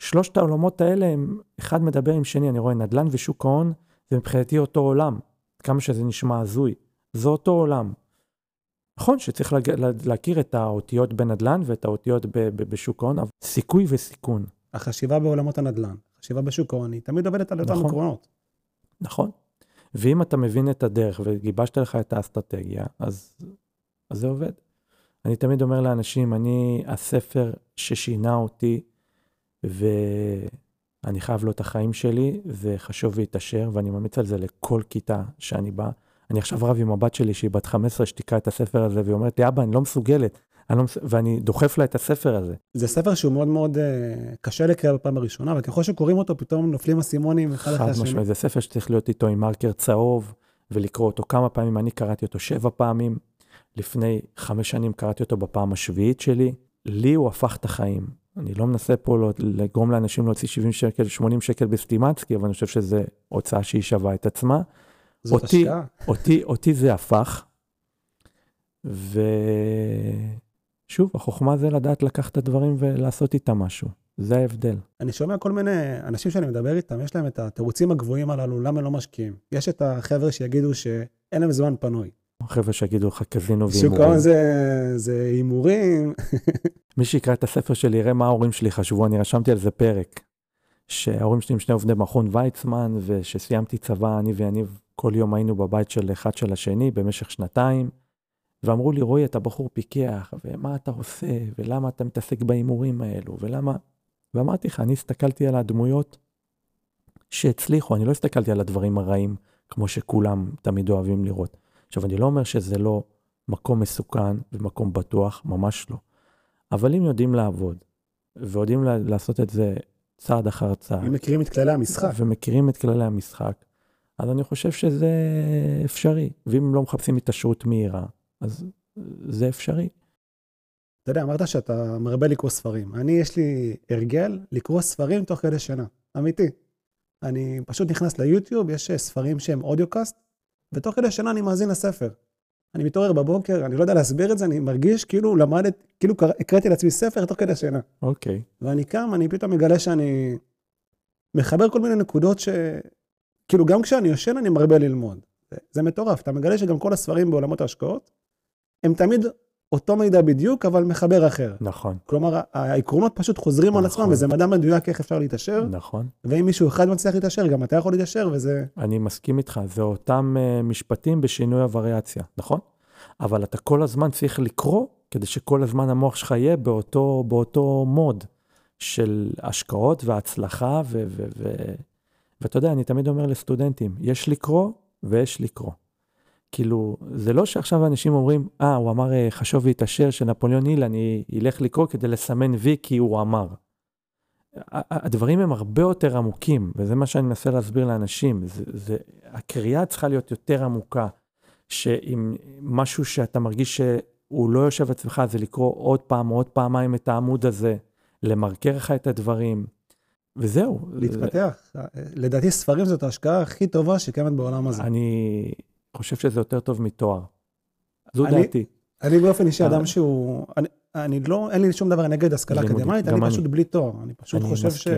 ושלושת העולמות האלה, הם, אחד מדבר עם שני, אני רואה נדל"ן ושוק ההון, זה מבחינתי אותו עולם, כמה שזה נשמע הזוי, זה אותו עולם. נכון שצריך להג... להכיר את האותיות בנדל"ן ואת האותיות בשוק ההון, אבל סיכוי וסיכון. החשיבה בעולמות הנדל"ן, החשיבה בשוק ההון, היא תמיד עובדת על אותם נכון, עקרונות. נכון. ואם אתה מבין את הדרך וגיבשת לך את האסטרטגיה, אז אז זה עובד. אני תמיד אומר לאנשים, אני, הספר ששינה אותי, ואני חייב לו את החיים שלי, זה חשוב להתעשר, ואני ממליץ על זה לכל כיתה שאני בא. אני עכשיו רב עם הבת שלי, שהיא בת 15, שתיקה את הספר הזה, והיא אומרת לי, אבא, אני לא מסוגלת. לא מס... ואני דוחף לה את הספר הזה. זה ספר שהוא מאוד מאוד uh, קשה לקריאה בפעם הראשונה, אבל ככל שקוראים אותו, פתאום נופלים אסימונים אחד אחרי השני. חד משמעית, זה ספר שצריך להיות איתו עם מרקר צהוב, ולקרוא אותו כמה פעמים. אני קראתי אותו שבע פעמים. לפני חמש שנים קראתי אותו בפעם השביעית שלי. לי הוא הפך את החיים. אני לא מנסה פה לא, לגרום לאנשים להוציא 70 שקל, 80 שקל בסטימצקי, אבל אני חושב שזו הוצאה שהיא שווה את עצמה. זאת אותי, השקעה. אותי, אותי זה הפך. ושוב, החוכמה זה לדעת לקחת את הדברים ולעשות איתם משהו. זה ההבדל. אני שומע כל מיני אנשים שאני מדבר איתם, יש להם את התירוצים הגבוהים הללו, למה הם לא משקיעים. יש את החבר'ה שיגידו שאין להם זמן פנוי. חבר'ה שיגידו לך קזינו והימורים. שוק ההון זה הימורים. מי שיקרא את הספר שלי יראה מה ההורים שלי חשבו, אני רשמתי על זה פרק. שההורים שלי הם שני עובדי מכון ויצמן, ושסיימתי צבא, אני ויניב כל יום היינו בבית של אחד של השני במשך שנתיים, ואמרו לי, רועי, אתה בחור פיקח, ומה אתה עושה, ולמה אתה מתעסק בהימורים האלו, ולמה... ואמרתי לך, אני הסתכלתי על הדמויות שהצליחו, אני לא הסתכלתי על הדברים הרעים, כמו שכולם תמיד אוהבים לראות. עכשיו, אני לא אומר שזה לא מקום מסוכן ומקום בטוח, ממש לא. אבל אם יודעים לעבוד, ויודעים לעשות את זה צעד אחר צעד. אם מכירים את כללי המשחק. ומכירים את כללי המשחק, אז אני חושב שזה אפשרי. ואם לא מחפשים התעשרות מהירה, אז זה אפשרי. אתה יודע, אמרת שאתה מרבה לקרוא ספרים. אני, יש לי הרגל לקרוא ספרים תוך כדי שינה. אמיתי. אני פשוט נכנס ליוטיוב, יש ספרים שהם אודיוקאסט, ותוך כדי שנה אני מאזין לספר. אני מתעורר בבוקר, אני לא יודע להסביר את זה, אני מרגיש כאילו למדת, כאילו הקראתי לעצמי ספר תוך כדי שינה. אוקיי. Okay. ואני קם, אני פתאום מגלה שאני מחבר כל מיני נקודות ש... כאילו גם כשאני יושן אני מרבה ללמוד. זה, זה מטורף, אתה מגלה שגם כל הספרים בעולמות ההשקעות, הם תמיד אותו מידע בדיוק, אבל מחבר אחר. נכון. כלומר, העקרונות פשוט חוזרים נכון. על עצמם, וזה מדע מדויק איך אפשר להתעשר. נכון. ואם מישהו אחד מצליח להתעשר, גם אתה יכול להתעשר, וזה... אני מסכים איתך, זה אותם uh, משפטים בשינוי הווריאציה, נכון? אבל אתה כל הזמן צריך לקרוא, כדי שכל הזמן המוח שלך יהיה באותו, באותו מוד של השקעות והצלחה, ו... ו, ו ואתה יודע, אני תמיד אומר לסטודנטים, יש לקרוא ויש לקרוא. כאילו, זה לא שעכשיו אנשים אומרים, אה, הוא אמר אה, חשוב והתעשר של נפוליאון היל, אני אלך לקרוא כדי לסמן וי כי הוא אמר. הדברים הם הרבה יותר עמוקים, וזה מה שאני מנסה להסביר לאנשים. זה, זה, הקריאה צריכה להיות יותר עמוקה, שאם משהו שאתה מרגיש שהוא לא יושב אצלך, זה לקרוא עוד פעם עוד פעמיים את העמוד הזה, למרקר לך את הדברים, וזהו. להתפתח. זה... לדעתי ספרים זאת ההשקעה הכי טובה שקיימת בעולם הזה. אני חושב שזה יותר טוב מתואר. זו אני, דעתי. אני באופן אישי אדם שהוא, אני, אני לא, אין לי שום דבר נגד השכלה אקדמית, אני פשוט בלי תואר. אני פשוט אני חושב ש...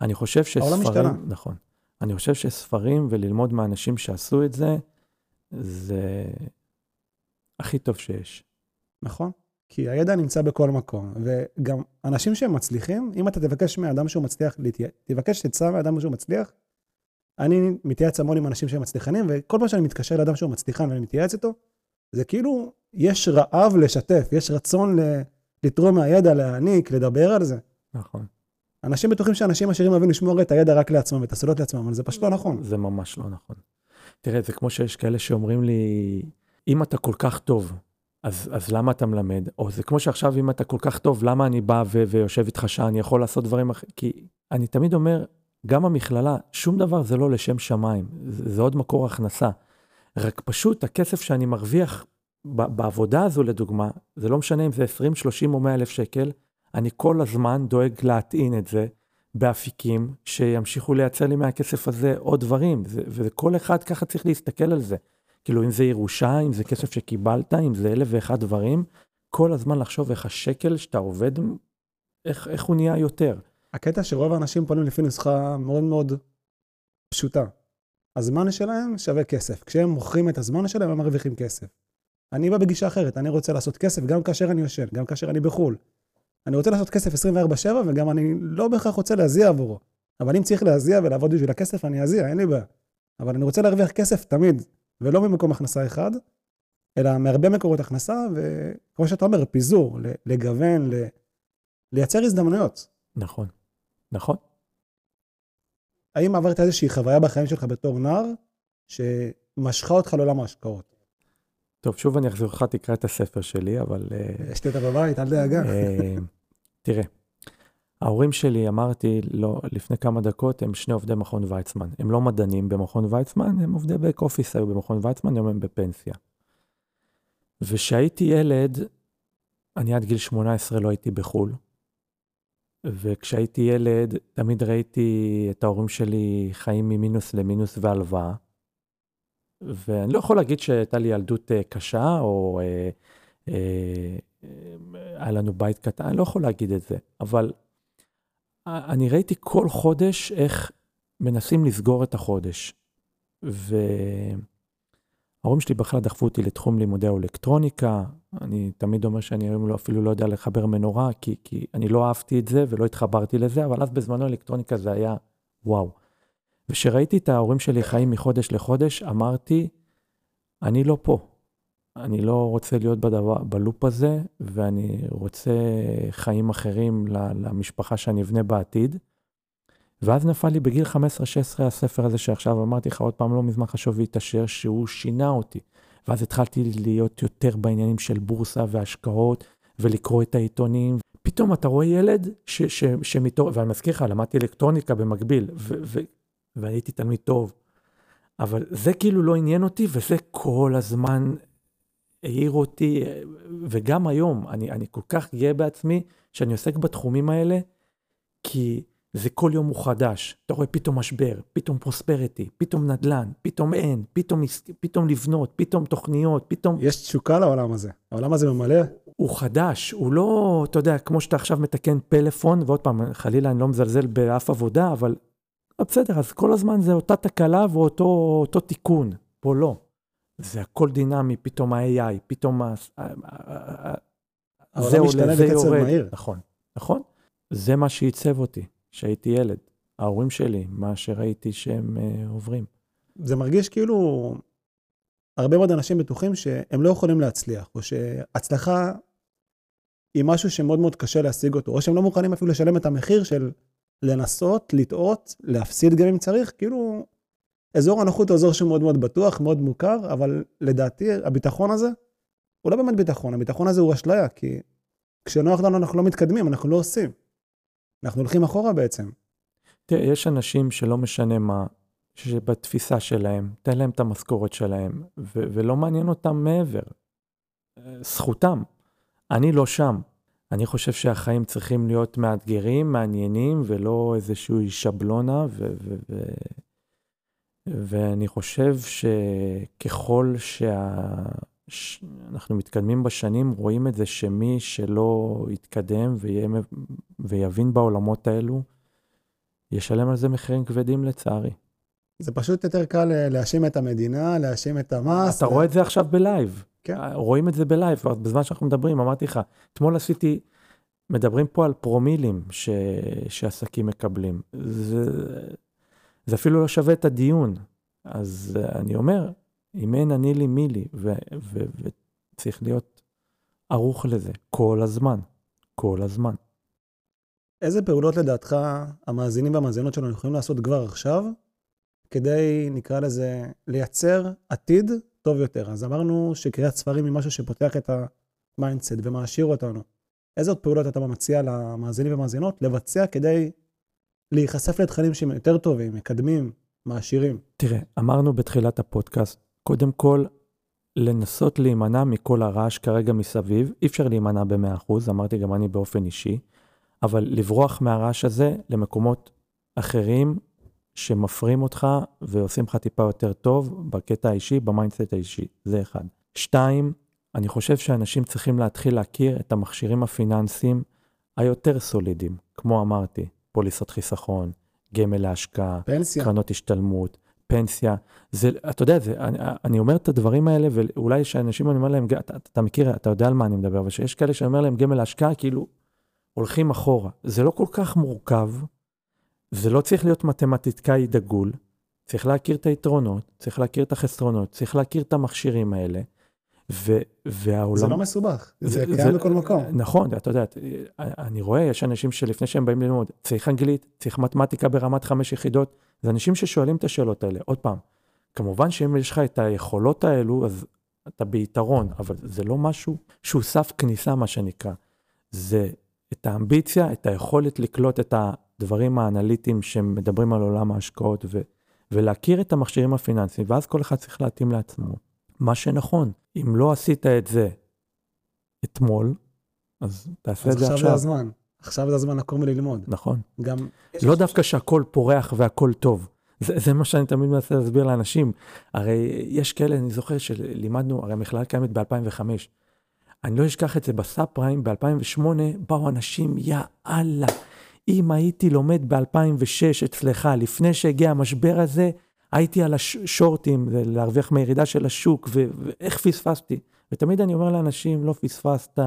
אני חושב שספרים, נכון. אני חושב שספרים וללמוד מאנשים שעשו את זה, זה הכי טוב שיש. נכון. כי הידע נמצא בכל מקום, וגם אנשים שהם מצליחים, אם אתה תבקש מאדם שהוא מצליח, תבקש עצה מאדם שהוא מצליח, אני מתייעץ המון עם אנשים שהם מצליחנים, וכל פעם שאני מתקשר לאדם שהוא מצליחן ואני מתייעץ איתו, זה כאילו, יש רעב לשתף, יש רצון ל... לתרום מהידע, להעניק, לדבר על זה. נכון. אנשים בטוחים שאנשים עשירים אוהבים לשמור את הידע רק לעצמם ואת הסודות לעצמם, אבל זה פשוט לא נכון. זה ממש לא נכון. תראה, זה כמו שיש כאלה שאומרים לי, אם אתה כל כך טוב, אז, אז למה אתה מלמד? או זה כמו שעכשיו, אם אתה כל כך טוב, למה אני בא ו- ויושב איתך שעה, אני יכול לעשות דברים אחרים? כי אני תמיד אומר, גם המכללה, שום דבר זה לא לשם שמיים, זה, זה עוד מקור הכנסה. רק פשוט הכסף שאני מרוויח בעבודה הזו, לדוגמה, זה לא משנה אם זה 20, 30 או 100 אלף שקל, אני כל הזמן דואג להטעין את זה באפיקים שימשיכו לייצר לי מהכסף הזה עוד דברים, וכל אחד ככה צריך להסתכל על זה. כאילו, אם זה ירושה, אם זה כסף שקיבלת, אם זה אלף ואחד דברים, כל הזמן לחשוב איך השקל שאתה עובד, איך, איך הוא נהיה יותר. הקטע שרוב האנשים פונים לפי נוסחה מאוד מאוד פשוטה. הזמן שלהם שווה כסף. כשהם מוכרים את הזמן שלהם, הם מרוויחים כסף. אני בא בגישה אחרת, אני רוצה לעשות כסף גם כאשר אני יושן, גם כאשר אני בחו"ל. אני רוצה לעשות כסף 24/7, וגם אני לא בהכרח רוצה להזיע עבורו. אבל אם צריך להזיע ולעבוד בשביל הכסף, אני אזיע, אין לי בעיה. אבל אני רוצה להרוויח כסף תמיד. ולא ממקום הכנסה אחד, אלא מהרבה מקורות הכנסה, וכמו שאתה אומר, פיזור, לגוון, לייצר הזדמנויות. נכון, נכון. האם עברת איזושהי חוויה בחיים שלך בתור נער, שמשכה אותך לעולם ההשקעות? טוב, שוב אני אחזור לך, תקרא את הספר שלי, אבל... אה, יש לי אותה בבית, אל דאגה. אה, תראה, ההורים שלי, אמרתי לא, לפני כמה דקות, הם שני עובדי מכון ויצמן. הם לא מדענים במכון ויצמן, הם עובדי בק אופיס היו במכון ויצמן, היום הם בפנסיה. וכשהייתי ילד, אני עד גיל 18 לא הייתי בחו"ל. וכשהייתי ילד, תמיד ראיתי את ההורים שלי חיים ממינוס למינוס והלוואה. ואני לא יכול להגיד שהייתה לי ילדות אה, קשה, או אה, אה, היה לנו בית קטן, אני לא יכול להגיד את זה, אבל אני ראיתי כל חודש איך מנסים לסגור את החודש. וההורים שלי בכלל דחפו אותי לתחום לימודי האלקטרוניקה. אני תמיד אומר שאני היום לא, אפילו לא יודע לחבר מנורה, כי, כי אני לא אהבתי את זה ולא התחברתי לזה, אבל אז בזמנו אלקטרוניקה זה היה וואו. וכשראיתי את ההורים שלי חיים מחודש לחודש, אמרתי, אני לא פה. אני לא רוצה להיות בדבר, בלופ הזה, ואני רוצה חיים אחרים למשפחה שאני אבנה בעתיד. ואז נפל לי בגיל 15-16 הספר הזה שעכשיו אמרתי לך עוד פעם, לא מזמן חשוב להתעשר, שהוא שינה אותי. ואז התחלתי להיות יותר בעניינים של בורסה והשקעות, ולקרוא את העיתונים. פתאום אתה רואה ילד שמתור... ואני מזכיר לך, למדתי אלקטרוניקה במקביל, והייתי תלמיד טוב. אבל זה כאילו לא עניין אותי, וזה כל הזמן העיר אותי, וגם היום, אני, אני כל כך גאה בעצמי שאני עוסק בתחומים האלה, כי זה כל יום הוא חדש. אתה רואה פתאום משבר, פתאום פרוספריטי, פתאום נדל"ן, פתאום אין, פתאום, פתאום לבנות, פתאום תוכניות, פתאום... יש תשוקה לעולם הזה. העולם הזה ממלא. הוא חדש, הוא לא, אתה יודע, כמו שאתה עכשיו מתקן פלאפון, ועוד פעם, חלילה אני לא מזלזל באף עבודה, אבל בסדר, אז כל הזמן זה אותה תקלה ואותו תיקון. פה לא. זה הכל דינמי, פתאום ה-AI, פתאום זה עולה, זה יורד. מהיר. נכון, נכון. זה מה שעיצב אותי, שהייתי ילד. ההורים שלי, מה שראיתי שהם uh, עוברים. זה מרגיש כאילו הרבה מאוד אנשים בטוחים שהם לא יכולים להצליח, או שהצלחה היא משהו שמאוד מאוד קשה להשיג אותו, או שהם לא מוכנים אפילו לשלם את המחיר של לנסות, לטעות, להפסיד גם אם צריך, כאילו אזור הנוחות הוא אזור שמאוד מאוד בטוח, מאוד מוכר, אבל לדעתי הביטחון הזה הוא לא באמת ביטחון, הביטחון הזה הוא אשליה, כי כשנוח לנו אנחנו לא מתקדמים, אנחנו לא עושים. אנחנו הולכים אחורה בעצם. תראה, יש אנשים שלא משנה מה, שבתפיסה שלהם, תן להם את המשכורת שלהם, ו- ולא מעניין אותם מעבר. זכותם. אני לא שם. אני חושב שהחיים צריכים להיות מאתגרים, מעניינים, ולא איזושהי שבלונה, ו- ו- ו- ואני חושב שככל שאנחנו מתקדמים בשנים, רואים את זה שמי שלא יתקדם ויה... ויבין בעולמות האלו, ישלם על זה מחירים כבדים לצערי. זה פשוט יותר קל להאשים את המדינה, להאשים את המס. אתה ו... רואה את זה עכשיו ב live. כן. רואים את זה ב live, בזמן שאנחנו מדברים, אמרתי לך, אתמול עשיתי, מדברים פה על פרומילים ש... שעסקים מקבלים. זה... זה אפילו לא שווה את הדיון. אז אני אומר, אם אין אני לי מי לי, וצריך להיות ערוך לזה כל הזמן, כל הזמן. איזה פעולות לדעתך המאזינים והמאזינות שלנו יכולים לעשות כבר עכשיו, כדי, נקרא לזה, לייצר עתיד טוב יותר? אז אמרנו שקריאת ספרים היא משהו שפותח את ה mindset ומעשיר אותנו. איזה עוד פעולות אתה מציע למאזינים ומאזינות לבצע כדי להיחשף לתכנים שהם יותר טובים, מקדמים, מעשירים? תראה, אמרנו בתחילת הפודקאסט, קודם כל, לנסות להימנע מכל הרעש כרגע מסביב. אי אפשר להימנע ב-100%, אמרתי גם אני באופן אישי, אבל לברוח מהרעש הזה למקומות אחרים שמפרים אותך ועושים לך טיפה יותר טוב בקטע האישי, ב mindset האישי. זה אחד. שתיים, אני חושב שאנשים צריכים להתחיל להכיר את המכשירים הפיננסיים היותר סולידיים, כמו אמרתי, פוליסות חיסכון, גמל להשקעה, פנסיה. קרנות השתלמות, פנסיה. זה, אתה יודע, זה, אני, אני אומר את הדברים האלה, ואולי שאנשים, אני אומר להם, אתה, אתה מכיר, אתה יודע על מה אני מדבר, אבל שיש כאלה שאני אומר להם גמל להשקעה, כאילו הולכים אחורה. זה לא כל כך מורכב, זה לא צריך להיות מתמטיקאי דגול, צריך להכיר את היתרונות, צריך להכיר את החסרונות, צריך להכיר את המכשירים האלה. ו, והעולם... זה לא מסובך, זה, זה קיים זה, בכל מקום. נכון, אתה יודע, אני רואה, יש אנשים שלפני שהם באים ללמוד, צריך אנגלית, צריך מתמטיקה ברמת חמש יחידות, זה אנשים ששואלים את השאלות האלה. עוד פעם, כמובן שאם יש לך את היכולות האלו, אז אתה ביתרון, אבל זה לא משהו שהוא סף כניסה, מה שנקרא. זה את האמביציה, את היכולת לקלוט את הדברים האנליטיים שמדברים על עולם ההשקעות, ו, ולהכיר את המכשירים הפיננסיים, ואז כל אחד צריך להתאים לעצמו. מה שנכון, אם לא עשית את זה אתמול, אז תעשה את זה עכשיו. עכשיו זה הזמן. עכשיו זה הזמן לקום וללמוד. נכון. גם... לא דווקא שהכל פורח והכל טוב. זה, זה מה שאני תמיד מנסה להסביר לאנשים. הרי יש כאלה, אני זוכר שלימדנו, הרי המכללה קיימת ב-2005. אני לא אשכח את זה בסאב פריים, ב-2008 באו אנשים, יא אללה, אם הייתי לומד ב-2006 אצלך, לפני שהגיע המשבר הזה, הייתי על השורטים, להרוויח מהירידה של השוק, ואיך פספסתי. ותמיד אני אומר לאנשים, לא פספסת,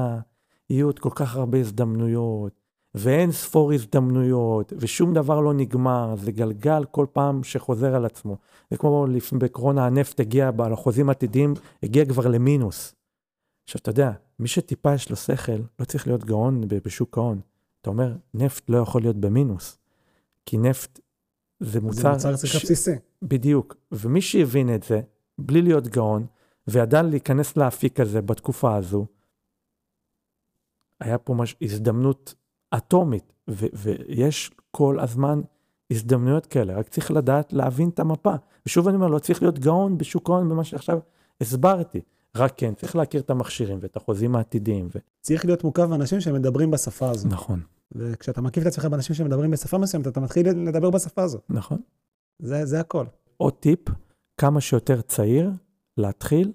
יהיו עוד כל כך הרבה הזדמנויות, ואין ספור הזדמנויות, ושום דבר לא נגמר, זה גלגל כל פעם שחוזר על עצמו. זה כמו בקורונה הנפט הגיע, בחוזים עתידיים, הגיע כבר למינוס. עכשיו, אתה יודע, מי שטיפה יש לו שכל, לא צריך להיות גאון בשוק ההון. אתה אומר, נפט לא יכול להיות במינוס, כי נפט זה מוצר... זה מוצר צריכה ש... בסיסי. בדיוק. ומי שהבין את זה, בלי להיות גאון, וידע להיכנס לאפיק הזה בתקופה הזו, היה פה מש... הזדמנות אטומית, ו... ויש כל הזמן הזדמנויות כאלה, רק צריך לדעת להבין את המפה. ושוב אני אומר, לא צריך להיות גאון בשוק ההון במה שעכשיו הסברתי. רק כן, צריך להכיר את המכשירים ואת החוזים העתידיים. ו... צריך להיות מורכב באנשים שמדברים בשפה הזו. נכון. וכשאתה מקיף את עצמך באנשים שמדברים בשפה מסוימת, אתה מתחיל לדבר בשפה הזו. נכון. זה, זה הכל. עוד טיפ, כמה שיותר צעיר, להתחיל,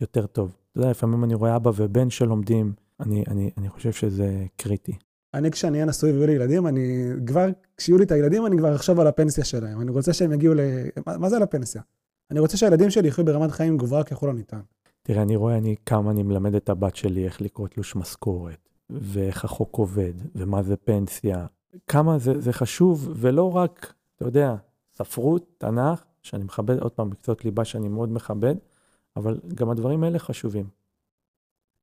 יותר טוב. אתה יודע, לפעמים אני רואה אבא ובן שלומדים, אני, אני, אני חושב שזה קריטי. אני, כשאני אהיה נשוי ויהיו לי ילדים, אני כבר, כשיהיו לי את הילדים, אני כבר אחשוב על הפנסיה שלהם. אני רוצה שהם יגיעו ל... מה, מה זה על הפנסיה? אני רוצה שהילדים שלי יחיו ברמת חיים גבוהה ככל הניתן. תראה, אני רואה אני, כמה אני מלמד את הבת שלי איך לקרוא תלוש משכורת, ואיך החוק עובד, ומה זה פנסיה. כמה זה, זה חשוב, ולא רק, אתה יודע, ספרות, תנ"ך, שאני מכבד, עוד פעם, מקצועות ליבה שאני מאוד מכבד, אבל גם הדברים האלה חשובים.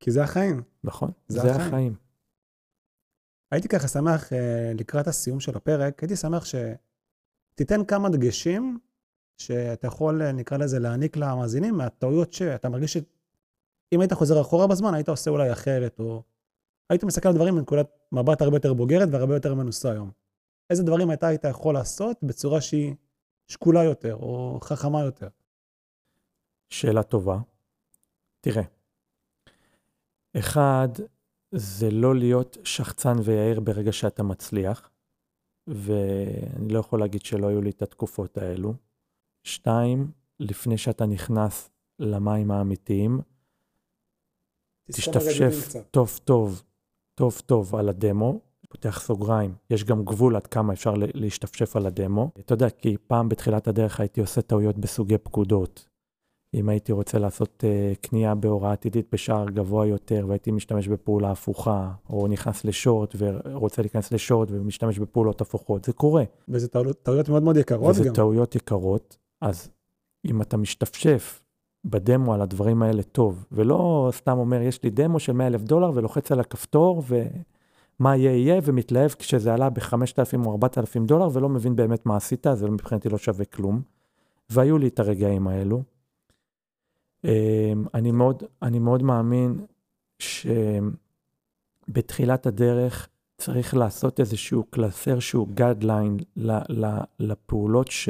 כי זה החיים. נכון, זה, זה החיים. החיים. הייתי ככה שמח, אה, לקראת הסיום של הפרק, הייתי שמח שתיתן כמה דגשים שאתה יכול, אה, נקרא לזה, להעניק למאזינים מהטעויות שאתה מרגיש שאם היית חוזר אחורה בזמן, היית עושה אולי אחרת, או היית מסתכל על דברים מנקודת מבט הרבה יותר בוגרת והרבה יותר מנוסה היום. איזה דברים אתה היית יכול לעשות בצורה שהיא שקולה יותר, או חכמה יותר? שאלה טובה. תראה, אחד, זה לא להיות שחצן ויעיר ברגע שאתה מצליח, ואני לא יכול להגיד שלא היו לי את התקופות האלו. שתיים, לפני שאתה נכנס למים האמיתיים, תשתפשף טוב טוב, טוב טוב על הדמו, פותח סוגריים, יש גם גבול עד כמה אפשר להשתפשף על הדמו. אתה יודע, כי פעם בתחילת הדרך הייתי עושה טעויות בסוגי פקודות. אם הייתי רוצה לעשות uh, קנייה בהוראה עתידית בשער גבוה יותר והייתי משתמש בפעולה הפוכה, או נכנס לשורט ורוצה להיכנס לשורט ומשתמש בפעולות הפוכות, זה קורה. וזה טעויות מאוד מאוד יקרות וזה גם. וזה טעויות יקרות, אז אם אתה משתפשף בדמו על הדברים האלה טוב, ולא סתם אומר, יש לי דמו של 100 אלף דולר ולוחץ על הכפתור ומה יהיה יהיה, ומתלהב כשזה עלה ב-5,000 או 4,000 דולר ולא מבין באמת מה עשית, זה מבחינתי לא שווה כלום. והיו לי את הרגעים האלו. אמ, אני מאוד, אני מאוד מאמין שבתחילת הדרך צריך לעשות איזשהו קלסר שהוא guideline לפעולות ש,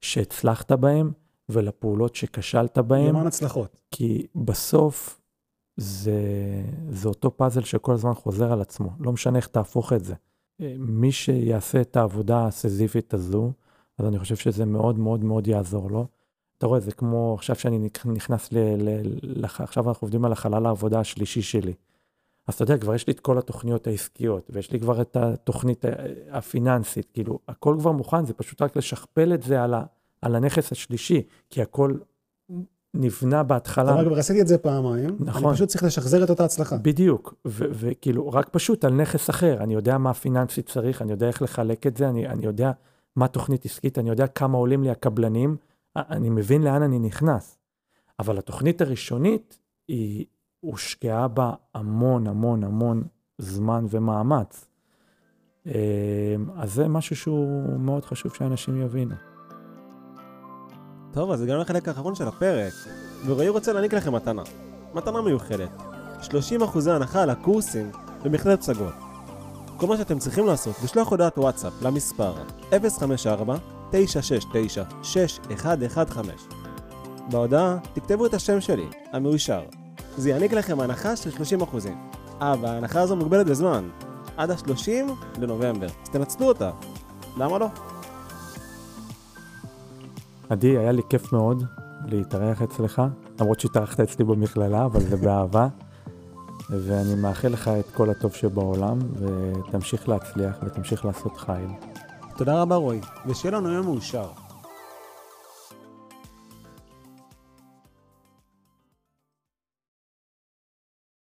שהצלחת בהן ולפעולות שכשלת בהן. למען הצלחות. כי בסוף זה, זה אותו פאזל שכל הזמן חוזר על עצמו, לא משנה איך תהפוך את זה. מי שיעשה את העבודה הסיזיפית הזו, אז אני חושב שזה מאוד מאוד מאוד יעזור לו. אתה רואה, זה כמו עכשיו שאני נכנס ל... ל, ל עכשיו אנחנו עובדים על החלל העבודה השלישי שלי. אז אתה יודע, כבר יש לי את כל התוכניות העסקיות, ויש לי כבר את התוכנית הפיננסית, כאילו, הכל כבר מוכן, זה פשוט רק לשכפל את זה על, ה, על הנכס השלישי, כי הכל נבנה בהתחלה. כבר עשיתי את זה פעמיים, נכון. אני פשוט צריך לשחזר את אותה הצלחה. בדיוק, וכאילו, רק פשוט על נכס אחר, אני יודע מה פיננסי צריך, אני יודע איך לחלק את זה, אני, אני יודע מה תוכנית עסקית, אני יודע כמה עולים לי הקבלנים, אני מבין לאן אני נכנס. אבל התוכנית הראשונית, היא הושקעה בה המון המון המון זמן ומאמץ. אמ, אז זה משהו שהוא מאוד חשוב שאנשים יבינו. טוב, אז הגענו לחלק האחרון של הפרק, ורועי רוצה להעניק לכם מתנה. מתנה מיוחדת. 30% הנחה על הקורסים במכללת פסגות. כל מה שאתם צריכים לעשות, לשלוח הודעת וואטסאפ למספר 054 969-6115. בהודעה תכתבו את השם שלי, המאושר. זה יעניק לכם הנחה של 30%. אה, וההנחה הזו מוגבלת בזמן, עד ה-30 לנובמבר. אז תנצלו אותה. למה לא? עדי, היה לי כיף מאוד להתארח אצלך, למרות שהתארחת אצלי במכללה, אבל זה באהבה. ואני מאחל לך את כל הטוב שבעולם, ותמשיך להצליח ותמשיך לעשות חייל. תודה רבה רועי, ושיהיה לנו יום מאושר.